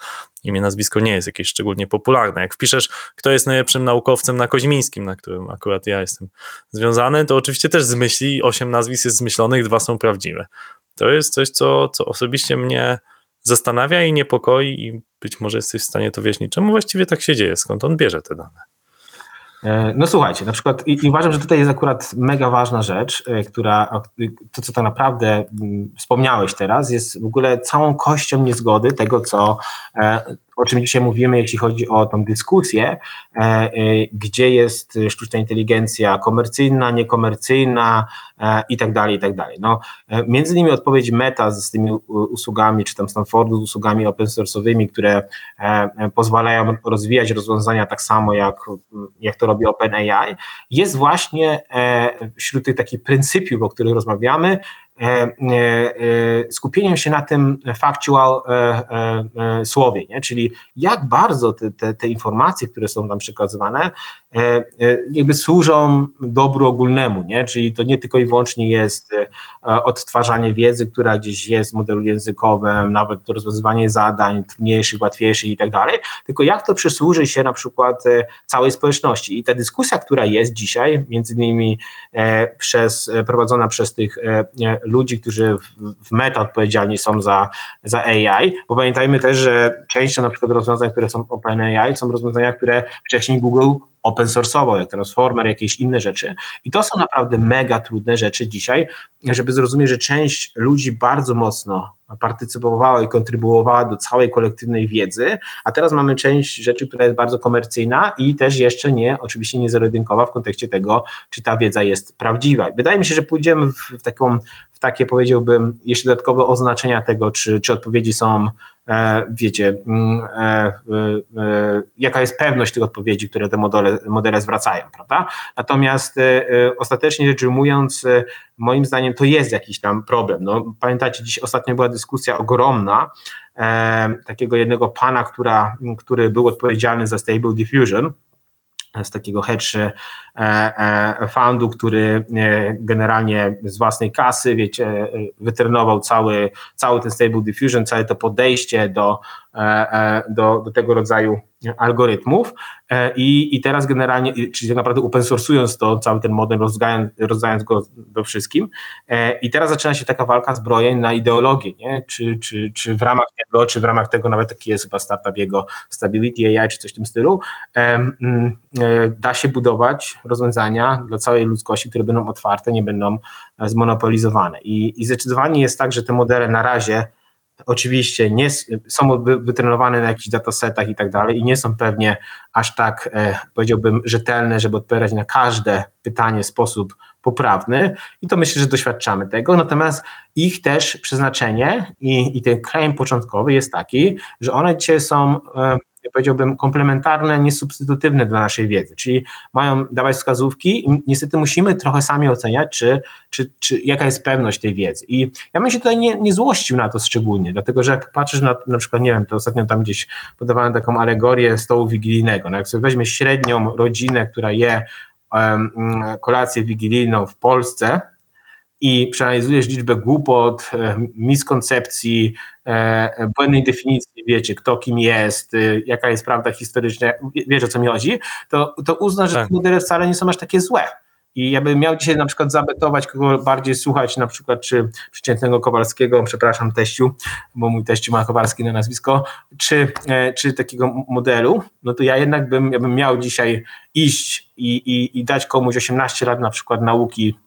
imię, nazwisko nie jest jakieś szczególnie popularne. Jak wpiszesz, kto jest najlepszym naukowcem na Koźmińskim, na którym akurat ja jestem związany, to oczywiście też zmyśli, osiem nazwisk jest zmyślonych, dwa są prawdziwe. To jest coś, co, co osobiście mnie zastanawia i niepokoi i być może jesteś w stanie to wyjaśnić. Czemu właściwie tak się dzieje? Skąd on bierze te dane? E, no słuchajcie, na przykład i, i, uważam, że tutaj jest akurat mega ważna rzecz, e, która to, co tak naprawdę mm, wspomniałeś teraz, jest w ogóle całą kością niezgody tego, co, e, o czym dzisiaj mówimy, jeśli chodzi o tą dyskusję, gdzie jest sztuczna inteligencja komercyjna, niekomercyjna i tak dalej, i tak dalej. No, między innymi odpowiedź Meta z tymi usługami, czy tam Stanfordu z usługami open source'owymi, które pozwalają rozwijać rozwiązania tak samo jak, jak to robi OpenAI, jest właśnie e, wśród tych takich pryncypiów, o których rozmawiamy, E, e, skupieniem się na tym factual e, słowie, nie? czyli jak bardzo te, te, te, informacje, które są tam przekazywane, jakby służą dobru ogólnemu, nie? czyli to nie tylko i wyłącznie jest odtwarzanie wiedzy, która gdzieś jest w modelu językowym, nawet rozwiązywanie zadań trudniejszych, łatwiejszych i tak dalej, tylko jak to przysłuży się na przykład całej społeczności. I ta dyskusja, która jest dzisiaj, między innymi przez, prowadzona przez tych ludzi, którzy w meta odpowiedzialni są za, za AI, bo pamiętajmy też, że częścią na przykład rozwiązań, które są OpenAI, są rozwiązania, które wcześniej Google open source'owo, jak Transformer, jakieś inne rzeczy. I to są naprawdę mega trudne rzeczy dzisiaj, żeby zrozumieć, że część ludzi bardzo mocno partycypowała i kontrybuowała do całej kolektywnej wiedzy, a teraz mamy część rzeczy, która jest bardzo komercyjna i też jeszcze nie, oczywiście nie zerodynkowa w kontekście tego, czy ta wiedza jest prawdziwa. Wydaje mi się, że pójdziemy w taką, w takie powiedziałbym, jeszcze dodatkowe oznaczenia tego, czy, czy odpowiedzi są E, wiecie, mm, e, e, jaka jest pewność tych odpowiedzi, które te modele, modele zwracają, prawda? Natomiast ostatecznie rzecz ujmując, moim zdaniem to jest jakiś tam problem. No, pamiętacie, dziś ostatnio była dyskusja ogromna takiego jednego pana, która, który był odpowiedzialny za Stable Diffusion, z takiego hedge e, e, fundu, który e, generalnie z własnej kasy, wiecie, wytrenował cały, cały ten Stable Diffusion, całe to podejście do, do, do tego rodzaju algorytmów i, i teraz generalnie, czyli tak naprawdę open sourcując to, cały ten model, rozdając, rozdając go do wszystkim i teraz zaczyna się taka walka zbrojeń na ideologię, nie? Czy, czy, czy w ramach tego, czy w ramach tego nawet taki jest chyba startup jego Stability AI, czy coś w tym stylu, da się budować rozwiązania dla całej ludzkości, które będą otwarte, nie będą e, zmonopolizowane. I, i zdecydowanie jest tak, że te modele na razie oczywiście nie są wytrenowane na jakichś datasetach i tak dalej i nie są pewnie aż tak, e, powiedziałbym, rzetelne, żeby odpowiadać na każde pytanie w sposób poprawny i to myślę, że doświadczamy tego, natomiast ich też przeznaczenie i, i ten claim początkowy jest taki, że one dzisiaj są e, powiedziałbym, komplementarne, niesubstytutywne dla naszej wiedzy, czyli mają dawać wskazówki i niestety musimy trochę sami oceniać, czy, czy, czy jaka jest pewność tej wiedzy. I ja bym się tutaj nie, nie złościł na to szczególnie, dlatego że jak patrzysz na na przykład, nie wiem, to ostatnio tam gdzieś podawałem taką alegorię stołu wigilijnego, no jak sobie weźmie średnią rodzinę, która je um, kolację wigilijną w Polsce, i przeanalizujesz liczbę głupot, e, miskoncepcji, e, błędnej definicji, wiecie, kto kim jest, e, jaka jest prawda historyczna, wiesz o co mi chodzi, to, to uznasz, tak. że te modele wcale nie są aż takie złe. I ja bym miał dzisiaj na przykład zabetować, kogo bardziej słuchać, na przykład czy przeciętnego Kowalskiego, przepraszam teściu, bo mój teściu ma Kowalski na nazwisko, czy, czy takiego modelu, no to ja jednak bym, ja bym miał dzisiaj iść i, i, i dać komuś 18 lat na przykład nauki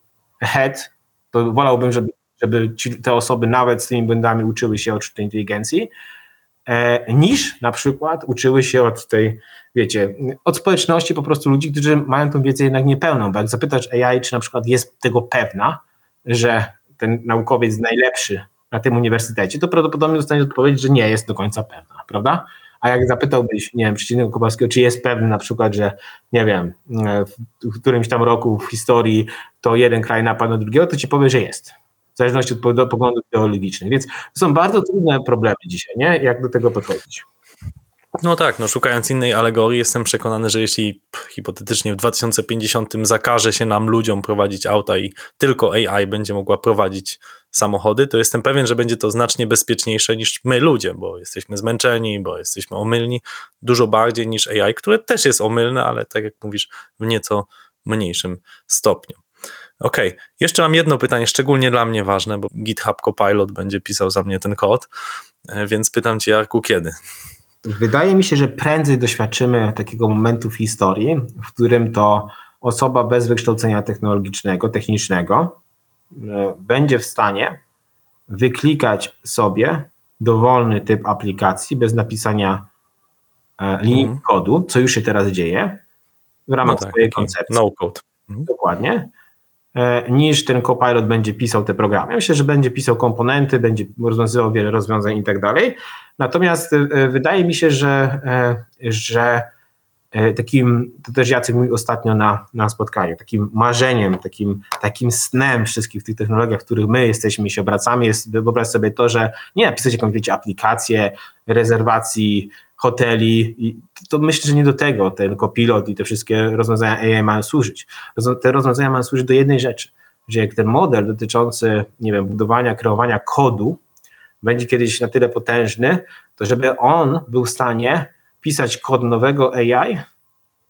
head, to wolałbym, żeby, żeby ci, te osoby nawet z tymi błędami uczyły się od sztucznej inteligencji, e, niż na przykład uczyły się od tej, wiecie, od społeczności po prostu ludzi, którzy mają tą wiedzę jednak niepełną, bo jak zapytać AI, czy na przykład jest tego pewna, że ten naukowiec najlepszy na tym uniwersytecie, to prawdopodobnie dostanie odpowiedź, że nie jest do końca pewna, prawda? A jak zapytałbyś, nie wiem, przeciwnego Kowalskiego, czy jest pewny na przykład, że nie wiem, w którymś tam roku w historii to jeden kraj napadł na drugiego, to ci powie, że jest. W zależności od poglądów teologicznych. Więc to są bardzo trudne problemy dzisiaj, nie? Jak do tego podchodzić. No tak, no szukając innej alegorii, jestem przekonany, że jeśli hipotetycznie w 2050 zakaże się nam ludziom prowadzić auta i tylko AI będzie mogła prowadzić samochody, to jestem pewien, że będzie to znacznie bezpieczniejsze niż my ludzie, bo jesteśmy zmęczeni, bo jesteśmy omylni, dużo bardziej niż AI, które też jest omylne, ale tak jak mówisz, w nieco mniejszym stopniu. OK, jeszcze mam jedno pytanie, szczególnie dla mnie ważne, bo GitHub Copilot będzie pisał za mnie ten kod, e, więc pytam Cię, Jarku, kiedy? Wydaje mi się, że prędzej doświadczymy takiego momentu w historii, w którym to osoba bez wykształcenia technologicznego, technicznego będzie w stanie wyklikać sobie dowolny typ aplikacji bez napisania e, linii mm. kodu, co już się teraz dzieje w ramach no tak, swojej koncepcji. No code. Mhm. Dokładnie. E, niż ten copilot będzie pisał te programy. Myślę, że będzie pisał komponenty, będzie rozwiązywał wiele rozwiązań i tak dalej. Natomiast e, wydaje mi się, że, e, że takim, to też Jacek mówił ostatnio na, na spotkaniu, takim marzeniem, takim, takim snem wszystkich tych technologiach, w których my jesteśmy i się obracamy, jest wyobraź sobie to, że nie napisać jakąś, wiecie, aplikację rezerwacji hoteli. To myślę, że nie do tego ten kopilot i te wszystkie rozwiązania AI mają służyć. Te rozwiązania mają służyć do jednej rzeczy, że jak ten model dotyczący, nie wiem, budowania, kreowania kodu będzie kiedyś na tyle potężny, to żeby on był w stanie pisać kod nowego AI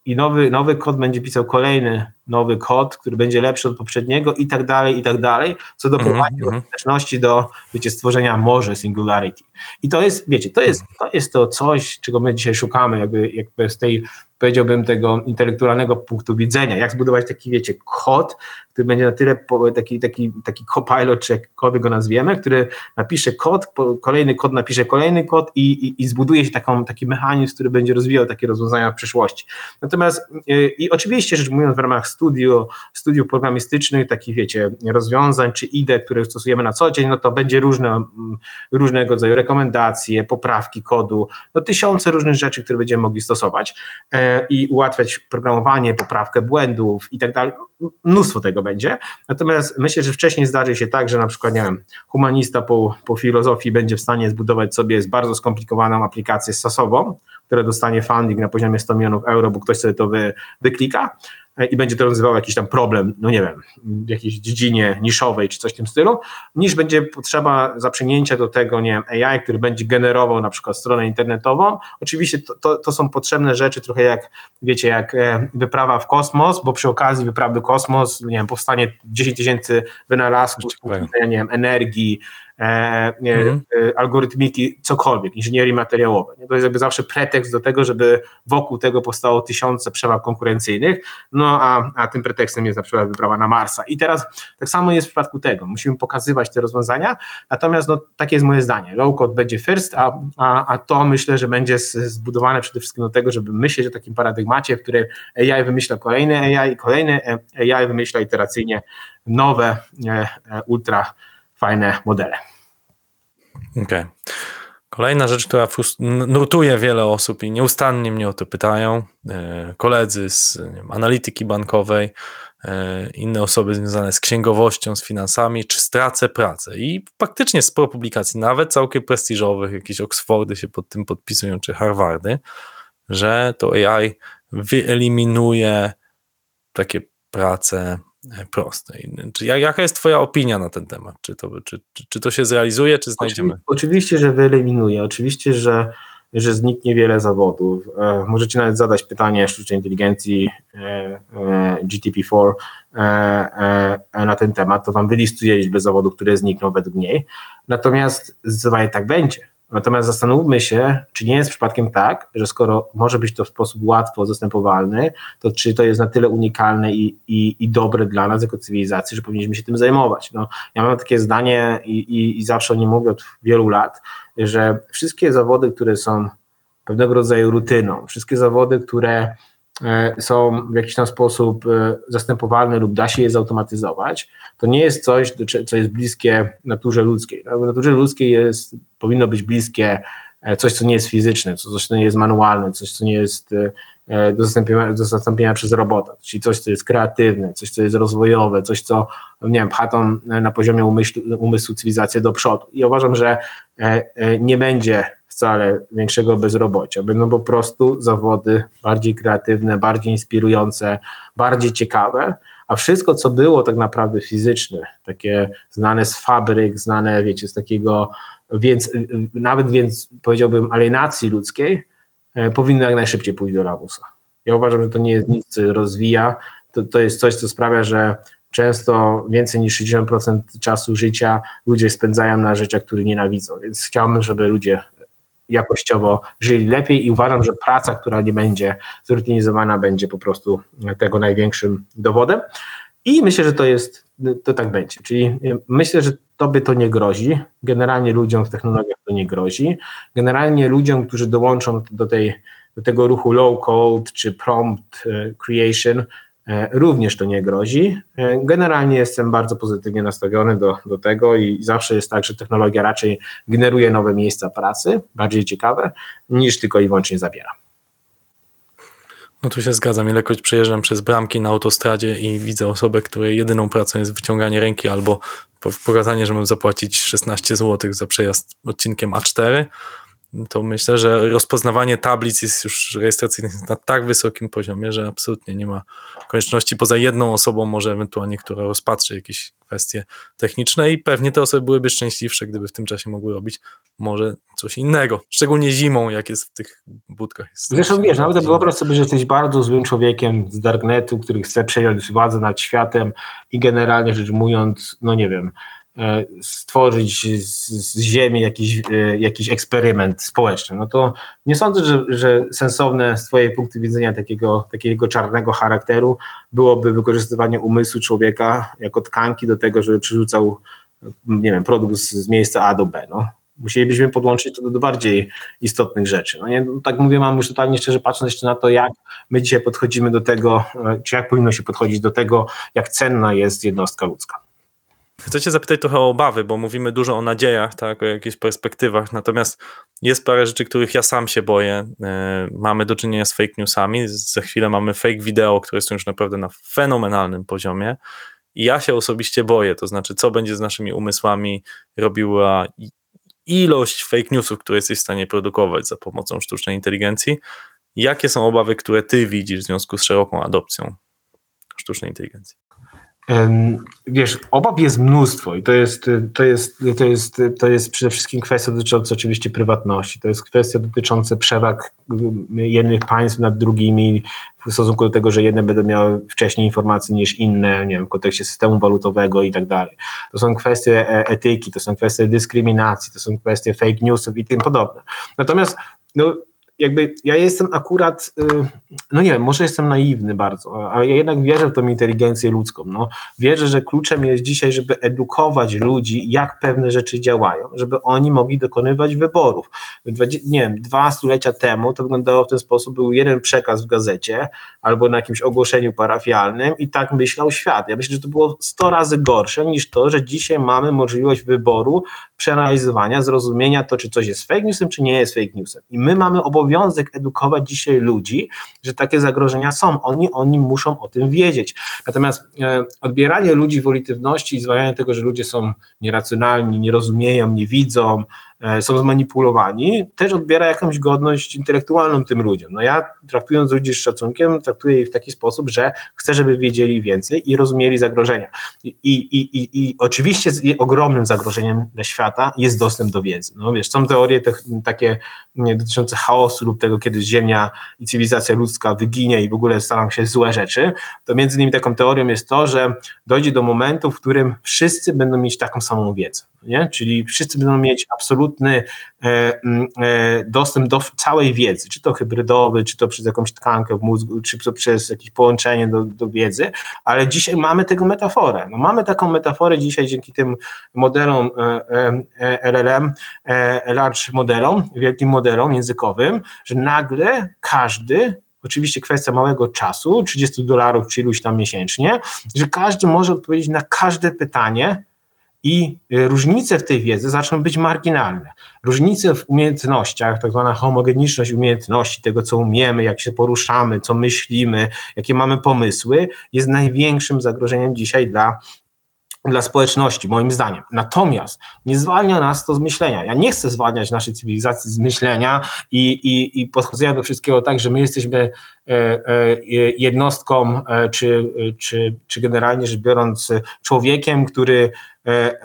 i nowy, nowy kod będzie pisał kolejny nowy kod, który będzie lepszy od poprzedniego i tak dalej, i tak dalej, co doprowadzi mm -hmm. do mhm. skuteczności do wiecie, stworzenia może singularity. I to jest, wiecie, to jest, to jest to coś, czego my dzisiaj szukamy, jakby, jakby z tej powiedziałbym, tego intelektualnego punktu widzenia, jak zbudować taki, wiecie, kod, który będzie na tyle taki, taki, taki copilot, czy jakkolwiek go nazwiemy, który napisze kod, kolejny kod napisze kolejny kod i, i, i zbuduje się taką, taki mechanizm, który będzie rozwijał takie rozwiązania w przyszłości. Natomiast yy, i oczywiście rzecz mówiąc w ramach studiów, studiów programistycznych, takich wiecie, rozwiązań czy idei, które stosujemy na co dzień, no to będzie różne, różnego rodzaju rekomendacje, poprawki kodu, no tysiące różnych rzeczy, które będziemy mogli stosować. Yy, i ułatwiać programowanie, poprawkę błędów i tak dalej. Mnóstwo tego będzie. Natomiast myślę, że wcześniej zdarzy się tak, że na przykład, nie wiem, humanista po, po filozofii będzie w stanie zbudować sobie bardzo skomplikowaną aplikację stosową, które dostanie funding na poziomie 100 milionów euro, bo ktoś sobie to wy, wyklika e, i będzie to rozwiązywał jakiś tam problem, no nie wiem, w jakiejś dziedzinie niszowej czy coś w tym stylu, niż będzie potrzeba zaprzęgnięcia do tego, nie wiem, AI, który będzie generował na przykład stronę internetową. Oczywiście to, to, to są potrzebne rzeczy, trochę jak, wiecie, jak e, wyprawa w kosmos, bo przy okazji wyprawy w kosmos, nie wiem, powstanie 10 tysięcy wynalazków, nie wiem, energii, e, Mhm. e, algorytmiki, cokolwiek, inżynierii materiałowej. To jest jakby zawsze pretekst do tego, żeby wokół tego powstało tysiące przewag konkurencyjnych, no a, a tym pretekstem jest na przykład wyprawa na Marsa. I teraz tak samo jest w przypadku tego. Musimy pokazywać te rozwiązania, natomiast no, takie jest moje zdanie. Low code będzie first, a, a, a to myślę, że będzie zbudowane przede wszystkim do tego, żeby myśleć o takim paradygmacie, w którym AI wymyśla kolejne AI, kolejne e, AI wymyśla iteracyjnie nowe, e, e, ultra fajne modele. Okej. Kolejna rzecz, która nurtuje wiele osób i nieustannie mnie o to pytają, e, koledzy z wiem, analityki bankowej, e, inne osoby związane z księgowością, z finansami, czy stracę pracę. I faktycznie sporo publikacji, nawet całkiem prestiżowych, jakieś Oxfordy się pod tym podpisują, czy Harvardy, że to AI wyeliminuje takie prace proste. Czy, jak- jaka jest twoja opinia na ten temat? Czy to, czy, czy, czy to się zrealizuje, czy znajdziemy? Oczywi- Oczywiście, że wyeliminuje. Oczywiście, że, że zniknie wiele zawodów. E, możecie nawet zadać pytanie sztucznej inteligencji e, e, GTP4 e, e, na ten temat, to wam wylistuje liczbę zawodów, które znikną według niej. Natomiast zdecydowanie tak będzie. Natomiast zastanówmy się, czy nie jest przypadkiem tak, że skoro może być to w sposób łatwo zastępowalny, to czy to jest na tyle unikalne i, i, i dobre dla nas jako cywilizacji, że powinniśmy się tym zajmować. No, ja mam takie zdanie i, i, i zawsze o nim mówię od wielu lat, że wszystkie zawody, które są pewnego rodzaju rutyną, wszystkie zawody, które są w jakiś tam sposób e, zastępowalne lub da się je zautomatyzować, to nie jest coś, co jest bliskie naturze ludzkiej. No, w naturze ludzkiej jest, powinno być bliskie e, coś, co nie jest fizyczne, coś, co nie jest manualne, coś, co nie jest e, e, do zastąpienia, do zastąpienia przez robota, czyli coś, co jest kreatywne, coś, co jest rozwojowe, coś, co nie wiem, pcha e, na poziomie umysłu, umysłu cywilizację do przodu. I uważam, że e, e, nie będzie wcale większego bezrobocia. Będą po prostu zawody bardziej kreatywne, bardziej inspirujące, bardziej ciekawe, a wszystko, co było tak naprawdę fizyczne, takie znane z fabryk, znane, wiecie, z takiego, więc nawet więc powiedziałbym alienacji ludzkiej, e, powinno jak najszybciej pójść do lamusa. Ja uważam, że to nie jest nic, co rozwija, to, to jest coś, co sprawia, że często więcej niż 60% czasu życia ludzie spędzają na rzeczach, które nienawidzą, więc chciałbym, żeby ludzie jakościowo żyli lepiej i uważam, że praca, która nie będzie zutylizowana, będzie po prostu tego największym dowodem. I myślę, że to jest, to tak będzie. Czyli myślę, że tobie to nie grozi. Generalnie ludziom w technologiach to nie grozi. Generalnie ludziom, którzy dołączą do, tej, do tego ruchu low code czy prompt e, creation, również to nie grozi. E, Generalnie jestem bardzo pozytywnie nastawiony do, do tego i zawsze jest tak, że technologia raczej generuje nowe miejsca pracy, bardziej ciekawe, niż tylko i wyłącznie zabiera. No tu się zgadzam, ilekroć przejeżdżam przez bramki na autostradzie i widzę osobę, której jedyną pracą jest wyciąganie ręki albo po- pokazanie, że mam zapłacić 16 zł za przejazd odcinkiem A4, to myślę, że rozpoznawanie tablic jest już rejestracyjnych na tak wysokim poziomie, że absolutnie nie ma konieczności. Poza jedną osobą może ewentualnie, która rozpatrzy jakieś kwestie techniczne i pewnie te osoby byłyby szczęśliwsze, gdyby w tym czasie mogły robić może coś innego. Szczególnie zimą, jak jest w tych budkach. Jest Zresztą wiesz, nawet wyobraź sobie, że jesteś bardzo złym człowiekiem z Darknetu, który chce przejąć władzę nad światem i generalnie rzecz ujmując, no nie wiem, stworzyć z, z ziemi jakiś, e, jakiś eksperyment społeczny, no to nie sądzę, że, że sensowne z twojej punktu widzenia takiego, takiego czarnego charakteru byłoby wykorzystywanie umysłu człowieka jako tkanki do tego, żeby przerzucał nie wiem, produkt z, z miejsca A do B, no. Musielibyśmy podłączyć to do, do bardziej istotnych rzeczy. No nie, no tak mówię, mam już totalnie szczerze patrząc jeszcze na to, jak my dzisiaj podchodzimy do tego, e, czy jak powinno się podchodzić do tego, jak cenna jest jednostka ludzka. Chcę cię zapytać trochę o obawy, bo mówimy dużo o nadziejach, tak, o jakichś perspektywach, natomiast jest parę rzeczy, których ja sam się boję. E, Mamy do czynienia z fake newsami, za chwilę mamy fake wideo, które są już naprawdę na fenomenalnym poziomie i ja się osobiście boję, to znaczy co będzie z naszymi umysłami robiła ilość fake newsów, które jesteś w stanie produkować za pomocą sztucznej inteligencji. Jakie są obawy, które ty widzisz w związku z szeroką adopcją sztucznej inteligencji? Wiesz, obaw jest mnóstwo i to jest, to jest, to jest, to jest przede wszystkim kwestia dotycząca oczywiście prywatności. To jest kwestia dotycząca przewag jednych państw nad drugimi w stosunku do tego, że jedne będą miały wcześniej informacje niż inne, nie wiem, w kontekście systemu walutowego i tak dalej. To są kwestie e, etyki, to są kwestie dyskryminacji, to są kwestie fake newsów i tym podobne. Natomiast no, jakby ja jestem akurat, y, no nie wiem, może jestem naiwny bardzo, ale ja jednak wierzę w tą inteligencję ludzką. No. Wierzę, że kluczem jest dzisiaj, żeby edukować ludzi, jak pewne rzeczy działają, żeby oni mogli dokonywać wyborów. Nie wiem, dwa stulecia temu to wyglądało w ten sposób, był jeden przekaz w gazecie albo na jakimś ogłoszeniu parafialnym i tak myślał świat. Ja myślę, że to było 100 razy gorsze niż to, że dzisiaj mamy możliwość wyboru, przeanalizowania, zrozumienia to, czy coś jest fake newsem, czy nie jest fake newsem. I my mamy obowiązek obowiązek edukować dzisiaj ludzi, że takie zagrożenia są. Oni, oni muszą o tym wiedzieć. Natomiast e, odbieranie ludzi wolitywności i zwalnianie tego, że ludzie są nieracjonalni, nie rozumieją, nie widzą, są zmanipulowani, też odbiera jakąś godność intelektualną tym ludziom. No ja traktując ludzi z szacunkiem, traktuję ich w taki sposób, że chcę, żeby wiedzieli więcej i rozumieli zagrożenia. I, i, i, i oczywiście ogromnym zagrożeniem dla świata jest dostęp do wiedzy. No wiesz, są teorie te, takie dotyczące chaosu lub tego, kiedy Ziemia i cywilizacja ludzka wyginie i w ogóle staną się złe rzeczy, to między innymi taką teorią jest to, że dojdzie do momentu, w którym wszyscy będą mieć taką samą wiedzę nie? czyli wszyscy będą mieć absolutny e, mm, e, dostęp do całej wiedzy, czy to hybrydowy, czy to przez jakąś tkankę w mózgu, czy to przez jakieś połączenie do, do wiedzy, ale dzisiaj mamy tego metaforę. No mamy taką metaforę dzisiaj dzięki tym modelom e, LLM, large modelom, wielkim modelom językowym, że nagle każdy oczywiście kwestia małego czasu, 30 dolarów czy iluś tam miesięcznie, że każdy może odpowiedzieć na każde pytanie, i y, różnice w tej wiedzy zaczną być marginalne. Różnice w umiejętnościach, tak zwana homogeniczność umiejętności, tego co umiemy, jak się poruszamy, co myślimy, jakie mamy pomysły, jest największym zagrożeniem dzisiaj dla dla społeczności, moim zdaniem. Natomiast nie zwalnia nas to z myślenia. Ja nie chcę zwalniać naszej cywilizacji z myślenia i, i, i podchodzenia do wszystkiego tak, że my jesteśmy e, e, jednostką, e, czy, czy, czy generalnie rzecz biorąc, człowiekiem, który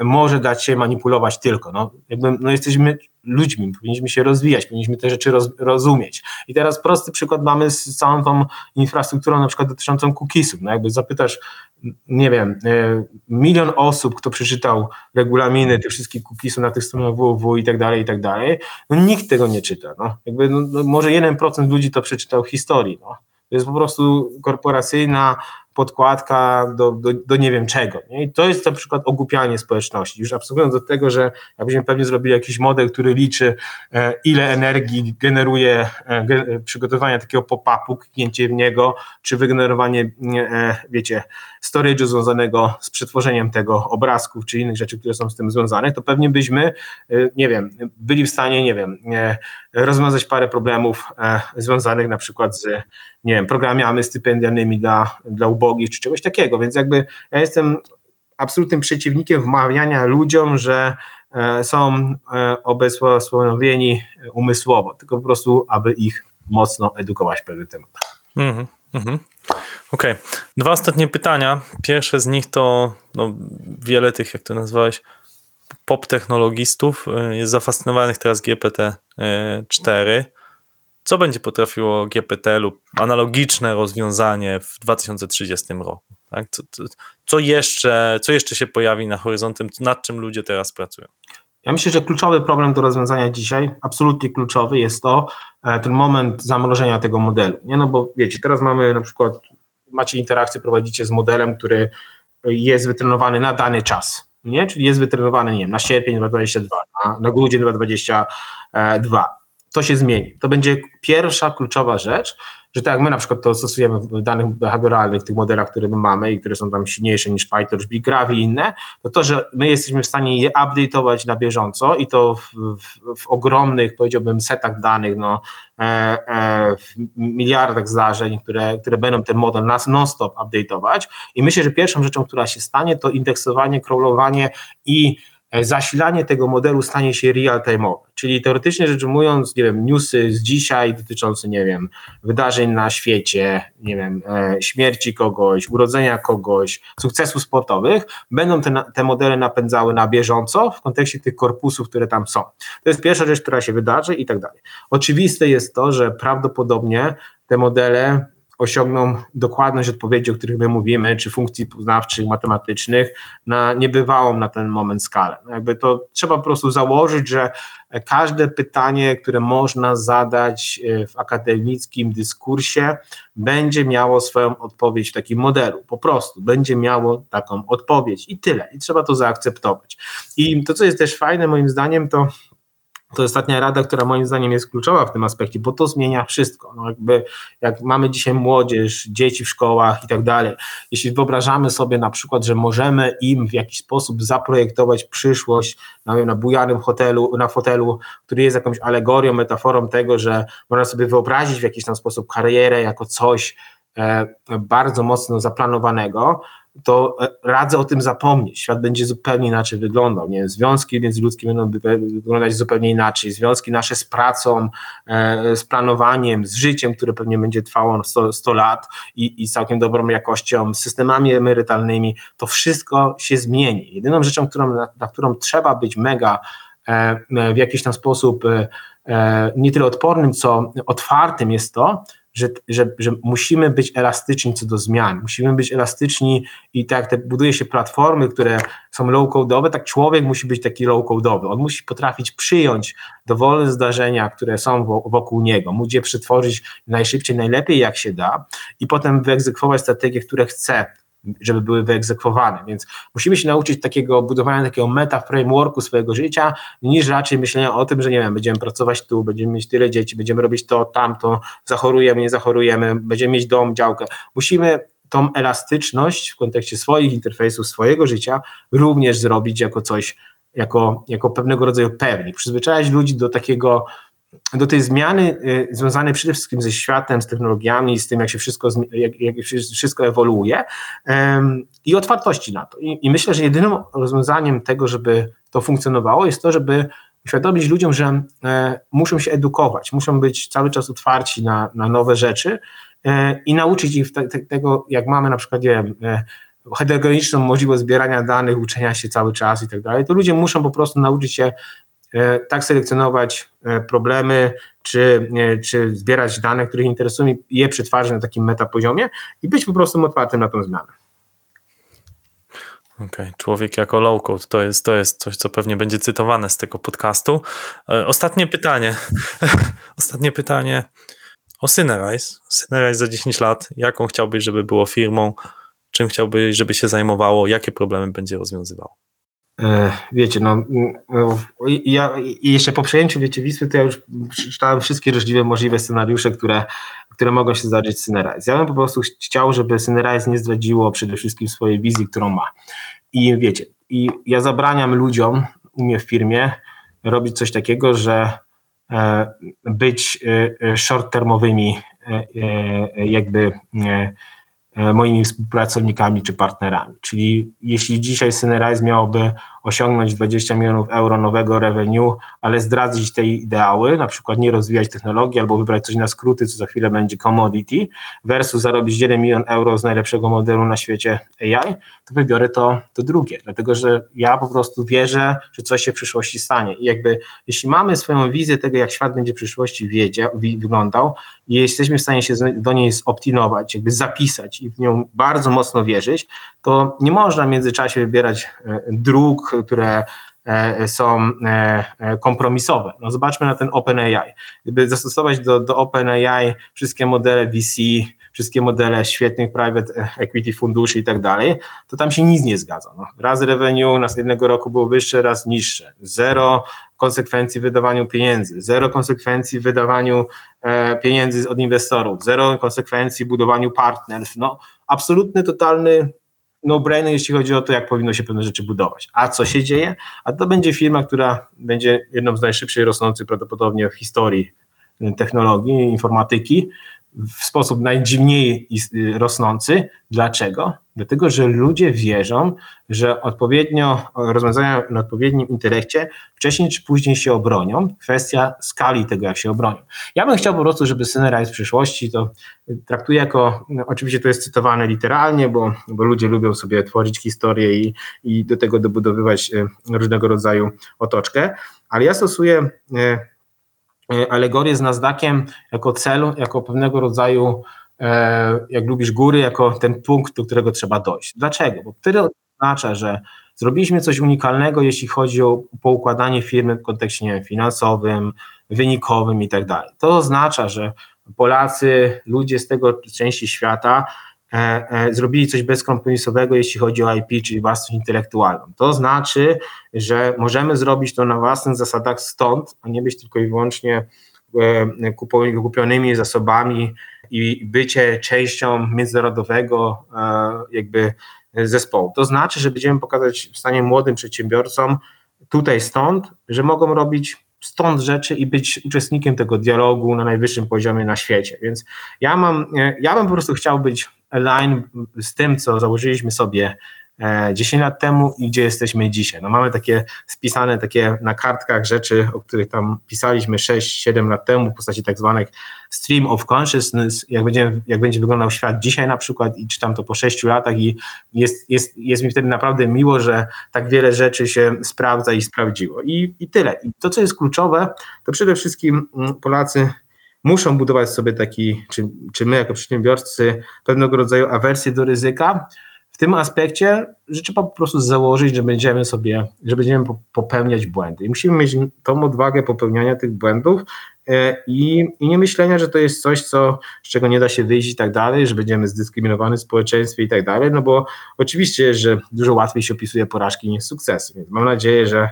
może dać się manipulować tylko. No, jakby, no jesteśmy ludźmi, powinniśmy się rozwijać, powinniśmy te rzeczy roz, rozumieć. I teraz prosty przykład mamy z całą tą infrastrukturą na przykład dotyczącą cookiesów. No jakby zapytasz, nie wiem, e, milion osób, kto przeczytał regulaminy tych wszystkich cookiesów na tych stronach www i tak dalej, i tak dalej, no nikt tego nie czyta. No. Jakby, no, no może 1% ludzi to przeczytał historii. No. To jest po prostu korporacyjna podkładka do, do, do nie wiem czego. Nie? I to jest na przykład ogłupianie społeczności. Już abstrahując od tego, że jakbyśmy pewnie zrobili jakiś model, który liczy, e, ile energii generuje e, przygotowanie takiego pop-upu, kliknięcie w niego, czy wygenerowanie, e, wiecie, storage'u związanego z przetworzeniem tego obrazków, czy innych rzeczy, które są z tym związane, to pewnie byśmy, e, nie wiem, byli w stanie, nie wiem, e, rozwiązać parę problemów e, związanych na przykład z, nie wiem, programami stypendialnymi dla, dla ubogich, czy czegoś takiego, więc jakby ja jestem absolutnym przeciwnikiem wmawiania ludziom, że są obezwłasnowieni umysłowo, tylko po prostu, aby ich mocno edukować w pewnych tematach. Mm -hmm. Okej. Okay. Dwa ostatnie pytania. Pierwsze z nich to no, wiele tych, jak to nazwałeś, pop technologistów e, jest zafascynowanych teraz GPT-4. Co będzie potrafiło GPT lub analogiczne rozwiązanie w 2030 roku? Tak? Co, co, jeszcze, co jeszcze się pojawi na horyzontem, nad czym ludzie teraz pracują? Ja myślę, że kluczowy problem do rozwiązania dzisiaj, absolutnie kluczowy jest to e, ten moment zamrożenia tego modelu. Nie? No bo wiecie, teraz mamy na przykład macie interakcję, prowadzicie z modelem, który jest wytrenowany na dany czas, nie? czyli jest wytrenowany nie wiem, na sierpień 2022, na, na grudzień 2022. To się zmieni. To będzie pierwsza kluczowa rzecz, że tak jak my na przykład to stosujemy w danych behawioralnych, tych modelach, które my mamy i które są tam silniejsze niż Pytorch, Big Graph i inne, to to, że my jesteśmy w stanie je update'ować na bieżąco i to w, w, w ogromnych, powiedziałbym, setach danych, no, e, e, w miliardach zdarzeń, które, które będą ten model nas non-stop update'ować. I myślę, że pierwszą rzeczą, która się stanie, to indeksowanie, crawlowanie i zasilanie tego modelu stanie się real-time'owe, czyli teoretycznie rzecz ujmując, nie wiem, newsy z dzisiaj dotyczące, nie wiem, wydarzeń na świecie, nie wiem, e, śmierci kogoś, urodzenia kogoś, sukcesów sportowych, będą te, te modele napędzały na bieżąco w kontekście tych korpusów, które tam są. To jest pierwsza rzecz, która się wydarzy i tak dalej. Oczywiste jest to, że prawdopodobnie te modele osiągną dokładność odpowiedzi, o których my mówimy, czy funkcji poznawczych, matematycznych, na niebywałą na ten moment skalę. No jakby to trzeba po prostu założyć, że każde pytanie, które można zadać e, w akademickim dyskursie, będzie miało swoją odpowiedź w takim modelu. Po prostu będzie miało taką odpowiedź i tyle. I trzeba to zaakceptować. I to, co jest też fajne, moim zdaniem, to to ostatnia rada, która moim zdaniem jest kluczowa w tym aspekcie, bo to zmienia wszystko. No jakby jak mamy dzisiaj młodzież, dzieci w szkołach i tak dalej, jeśli wyobrażamy sobie na przykład, że możemy im w jakiś sposób zaprojektować przyszłość na, wiem, na bujanym hotelu, na fotelu, który jest jakąś alegorią, metaforą tego, że można sobie wyobrazić w jakiś tam sposób karierę jako coś e, bardzo mocno zaplanowanego, to e, radzę o tym zapomnieć. Świat będzie zupełnie inaczej wyglądał. Nie? Związki międzyludzkie będą wyglądać zupełnie inaczej. Związki nasze z pracą, e, z planowaniem, z życiem, które pewnie będzie trwało 100, 100 lat i, i całkiem dobrą jakością, systemami emerytalnymi, to wszystko się zmieni. Jedyną rzeczą, którą, na, na którą trzeba być mega e, w jakiś tam sposób nie tyle odpornym, co otwartym jest to, że, że, że musimy być elastyczni co do zmian, musimy być elastyczni i tak jak te, buduje się platformy, które są low-codowe, tak człowiek musi być taki low-codowy, on musi potrafić przyjąć dowolne zdarzenia, które są wokół niego, móc je przetworzyć najszybciej, najlepiej jak się da i potem wyegzekwować strategie, które chce, żeby były wyegzekwowane. Więc musimy się nauczyć takiego budowania takiego meta frameworku swojego życia, niż raczej myślenia o tym, że nie wiem, będziemy pracować tu, będziemy mieć tyle dzieci, będziemy robić to, tamto, zachorujemy, nie zachorujemy, będziemy mieć dom, działkę. Musimy tą elastyczność w kontekście swoich interfejsów, swojego życia również zrobić jako coś, jako, jako pewnego rodzaju pewnik, przyzwyczaić ludzi do takiego do tej zmiany y, związanej przede wszystkim ze światem, z technologiami, z tym, jak się wszystko, jak, jak wszystko ewoluuje i otwartości na to. I, I, myślę, że jedynym rozwiązaniem tego, żeby to funkcjonowało, jest to, żeby uświadomić ludziom, że e, muszą się edukować, muszą być cały czas otwarci na, na nowe rzeczy e, i nauczyć ich te, te, tego, jak mamy na przykład, nie wiem, e, możliwość zbierania danych, uczenia się cały czas i tak dalej, to ludzie muszą po prostu nauczyć się tak selekcjonować e, problemy, czy, czy zbierać dane, które interesują i je przetwarzać na takim metapoziomie i być po prostu otwartym na tą zmianę. Okej, okay. człowiek jako low code to jest, to jest coś, co pewnie będzie cytowane z tego podcastu. E, ostatnie pytanie. Ostatnie pytanie o Synerize. Synerize za 10 lat. Jaką chciałbyś, żeby było firmą? Czym chciałbyś, żeby się zajmowało? Jakie problemy będzie rozwiązywało? E, wiecie, no, no ja jeszcze po przejęciu wiecie Wisły, to ja już przeczytałem wszystkie możliwe, możliwe scenariusze, które, które mogą się zdarzyć z Synerize. Ja bym po prostu chciał, żeby Synerize nie zdradziło przede wszystkim swojej wizji, którą ma. I wiecie, i ja zabraniam ludziom u mnie w firmie robić coś takiego, że e, być e, short-termowymi jakby moimi współpracownikami czy partnerami. Czyli jeśli dzisiaj Synerize miałoby osiągnąć 20 milionów euro nowego revenue, ale zdradzić te ideały, na przykład nie rozwijać technologii albo wybrać coś na skróty, co za chwilę będzie commodity, versus zarobić 1 milion euro z najlepszego modelu na świecie AI, to wybiorę to, to drugie, dlatego że ja po prostu wierzę, że coś się w przyszłości stanie. I jakby jeśli mamy swoją wizję tego, jak świat będzie w przyszłości wiedzie, wyglądał i jesteśmy w stanie się do niej zoptinować, jakby zapisać i w nią bardzo mocno wierzyć, to nie można w międzyczasie wybierać e, dróg, które e, są e, kompromisowe. No zobaczmy na ten OpenAI. Gdyby zastosować do, do OpenAI wszystkie modele VC, wszystkie modele świetnych private equity funduszy i tak dalej, to tam się nic nie zgadza. No, raz revenue następnego roku było wyższe, raz niższe. Zero konsekwencji w wydawaniu pieniędzy, zero konsekwencji w wydawaniu e, pieniędzy od inwestorów, zero konsekwencji w budowaniu partnerstw. No, absolutny, totalny no-brainer, jeśli chodzi o to, jak powinno się pewne rzeczy budować. A co się dzieje? A to będzie firma, która będzie jedną z najszybciej rosnących prawdopodobnie w historii technologii, informatyki w sposób najdziwniej is- rosnący. Dlaczego? Dlatego, że ludzie wierzą, że odpowiednio rozwiązania na odpowiednim intelekcie wcześniej czy później się obronią. Kwestia skali tego, jak się obronią. Ja bym chciał po prostu, żeby Synerise w przyszłości to traktuję jako, no, oczywiście to jest cytowane literalnie, bo, bo ludzie lubią sobie tworzyć historię i, i do tego dobudowywać e, różnego rodzaju otoczkę, ale ja stosuję alegorię z Nasdaqiem jako celu, jako pewnego rodzaju, e, jak lubisz góry, jako ten punkt, do którego trzeba dojść. Dlaczego? Bo wtedy oznacza, że zrobiliśmy coś unikalnego, jeśli chodzi o poukładanie firmy w kontekście wiem, finansowym, wynikowym i tak dalej. To oznacza, że Polacy, ludzie z tego części świata e, e, zrobili coś bezkompromisowego, jeśli chodzi o IP, czyli własność intelektualną. To znaczy, że możemy zrobić to na własnych zasadach stąd, a nie być tylko i wyłącznie e, kupionymi zasobami i bycie częścią międzynarodowego e, jakby zespołu. To znaczy, że będziemy pokazać w stanie młodym przedsiębiorcom tutaj stąd, że mogą robić stąd rzeczy i być uczestnikiem tego dialogu na najwyższym poziomie na świecie. Więc ja mam, e, ja bym po prostu chciał być align z tym, co założyliśmy sobie e, 10 lat temu i gdzie jesteśmy dzisiaj. No mamy takie spisane takie na kartkach rzeczy, o których tam pisaliśmy 6-7 lat temu w postaci tak zwanych stream of consciousness, jak będzie, jak będzie wyglądał świat dzisiaj na przykład i czytam to po 6 latach i jest, jest, jest mi wtedy naprawdę miło, że tak wiele rzeczy się sprawdza i sprawdziło. I, i tyle. I to, co jest kluczowe, to przede wszystkim mm, Polacy muszą budować sobie taki, czy, czy my jako przedsiębiorcy, pewnego rodzaju awersję do ryzyka, w tym aspekcie, że trzeba po prostu założyć, że będziemy sobie, że będziemy po- popełniać błędy. I musimy mieć tą odwagę popełniania tych błędów e, i, i nie myślenia, że to jest coś, co, z czego nie da się wyjść i tak dalej, że będziemy zdyskryminowani w społeczeństwie i tak dalej, no bo oczywiście, że dużo łatwiej się opisuje porażki niż sukcesy. Więc mam nadzieję, że,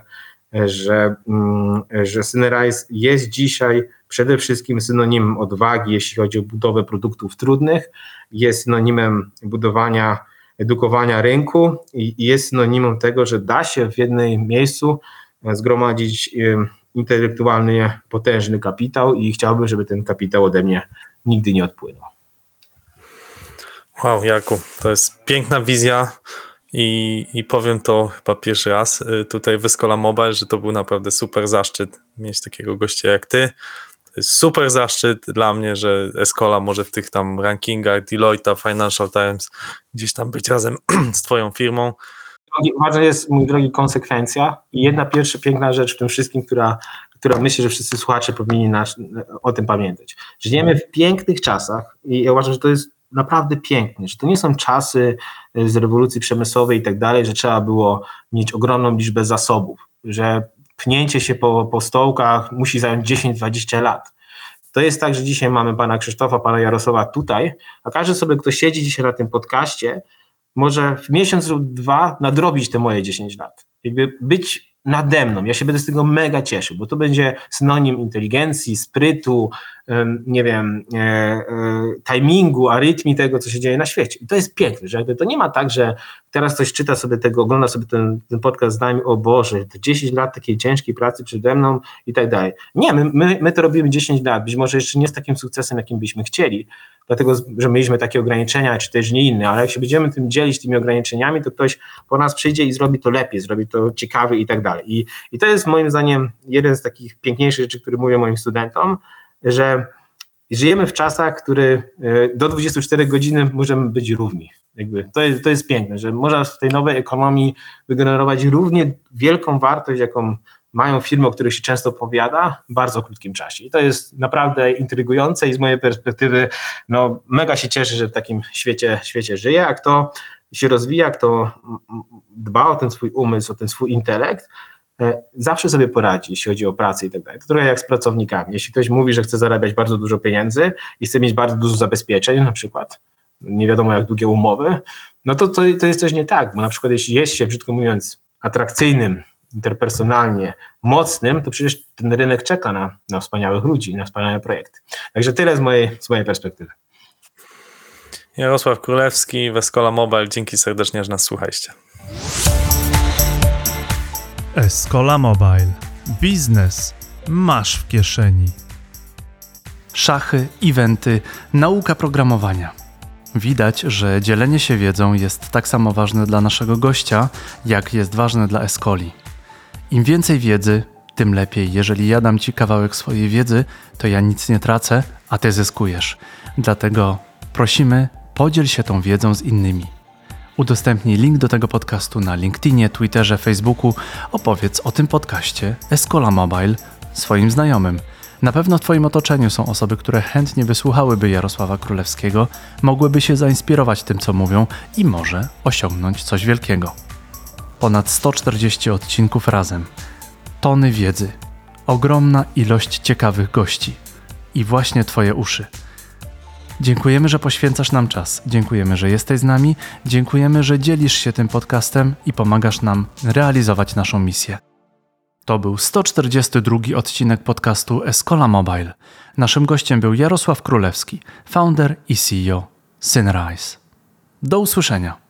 że, mm, że Synerise jest dzisiaj przede wszystkim synonimem odwagi, jeśli chodzi o budowę produktów trudnych, jest synonimem budowania edukowania rynku i i jest synonimem tego, że da się w jednym miejscu e, zgromadzić e, intelektualny, potężny kapitał i chciałbym, żeby ten kapitał ode mnie nigdy nie odpłynął. Wow, Jarku, to jest piękna wizja i, i powiem to chyba pierwszy raz y, tutaj w Escola Mobile, że to był naprawdę super zaszczyt mieć takiego gościa jak ty. To jest super zaszczyt dla mnie, że Escola może w tych tam rankingach Deloitte, Financial Times gdzieś tam być razem z twoją firmą. Ważna jest, mój drogi, konsekwencja i jedna pierwsza piękna rzecz w tym wszystkim, która, która myślę, że wszyscy słuchacze powinni nas, o tym pamiętać. Żyjemy w pięknych czasach i ja uważam, że to jest naprawdę piękne, że to nie są czasy e, z rewolucji przemysłowej i tak dalej, że trzeba było mieć ogromną liczbę zasobów, że pchnięcie się po, po stołkach musi zająć 10-20 lat. To jest tak, że dzisiaj mamy pana Krzysztofa, pana Jarosława tutaj, a każdy sobie, kto siedzi dzisiaj na tym podcaście, może w miesiąc lub dwa nadrobić te moje 10 lat. Jakby być nade mną. Ja się będę z tego mega cieszył, bo to będzie synonim inteligencji, sprytu, nie wiem, e, e, timingu, arytmii tego, co się dzieje na świecie. I to jest piękne, że jakby to nie ma tak, że teraz ktoś czyta sobie tego, ogląda sobie ten, ten podcast z nami, o Boże, to 10 lat takiej ciężkiej pracy przede mną i tak dalej. Nie, my, my, my to robimy 10 lat, być może jeszcze nie z takim sukcesem, jakim byśmy chcieli, dlatego, że mieliśmy takie ograniczenia, czy też nie inne, ale jak się będziemy tym dzielić, tymi ograniczeniami, to ktoś po nas przyjdzie i zrobi to lepiej, zrobi to ciekawie i tak dalej. I, i to jest moim zdaniem jeden z takich piękniejszych rzeczy, które mówię moim studentom, że żyjemy w czasach, które e, do 24 godziny możemy być równi. Jakby to, jest, to jest piękne, że można w tej nowej ekonomii wygenerować równie wielką wartość, jaką mają firmy, o których się często opowiada, w bardzo krótkim czasie. I to jest naprawdę intrygujące i z mojej perspektywy no, mega się cieszę, że w takim świecie, świecie żyję, a kto się rozwija, kto dba o ten swój umysł, o ten swój intelekt, zawsze sobie poradzi, jeśli chodzi o pracę i tak dalej. To trochę jak z pracownikami. Jeśli ktoś mówi, że chce zarabiać bardzo dużo pieniędzy i chce mieć bardzo dużo zabezpieczeń, na przykład nie wiadomo jak długie umowy, no to, to, to jest coś nie tak, bo na przykład jeśli jest się, brzydko mówiąc, atrakcyjnym, interpersonalnie mocnym, to przecież ten rynek czeka na, na wspaniałych ludzi, na wspaniałe projekty. Także tyle z mojej, z mojej perspektywy. Jarosław Królewski, Escola Mobile, dzięki serdecznie, że nas słuchaliście. Escola Mobile. Biznes masz w kieszeni. Szachy, eventy, nauka programowania. Widać, że dzielenie się wiedzą jest tak samo ważne dla naszego gościa, jak jest ważne dla Escoli. Im więcej wiedzy, tym lepiej. Jeżeli ja dam ci kawałek swojej wiedzy, to ja nic nie tracę, a ty zyskujesz. Dlatego prosimy, podziel się tą wiedzą z innymi. Udostępnij link do tego podcastu na LinkedInie, Twitterze, Facebooku. Opowiedz o tym podcaście Escola Mobile swoim znajomym. Na pewno w Twoim otoczeniu są osoby, które chętnie wysłuchałyby Jarosława Królewskiego, mogłyby się zainspirować tym, co mówią i może osiągnąć coś wielkiego. Ponad 140 odcinków razem, tony wiedzy, ogromna ilość ciekawych gości i właśnie Twoje uszy. Dziękujemy, że poświęcasz nam czas. Dziękujemy, że jesteś z nami. Dziękujemy, że dzielisz się tym podcastem i pomagasz nam realizować naszą misję. To był 142 odcinek podcastu Escola Mobile. Naszym gościem był Jarosław Królewski, founder i CEO Synrise. Do usłyszenia.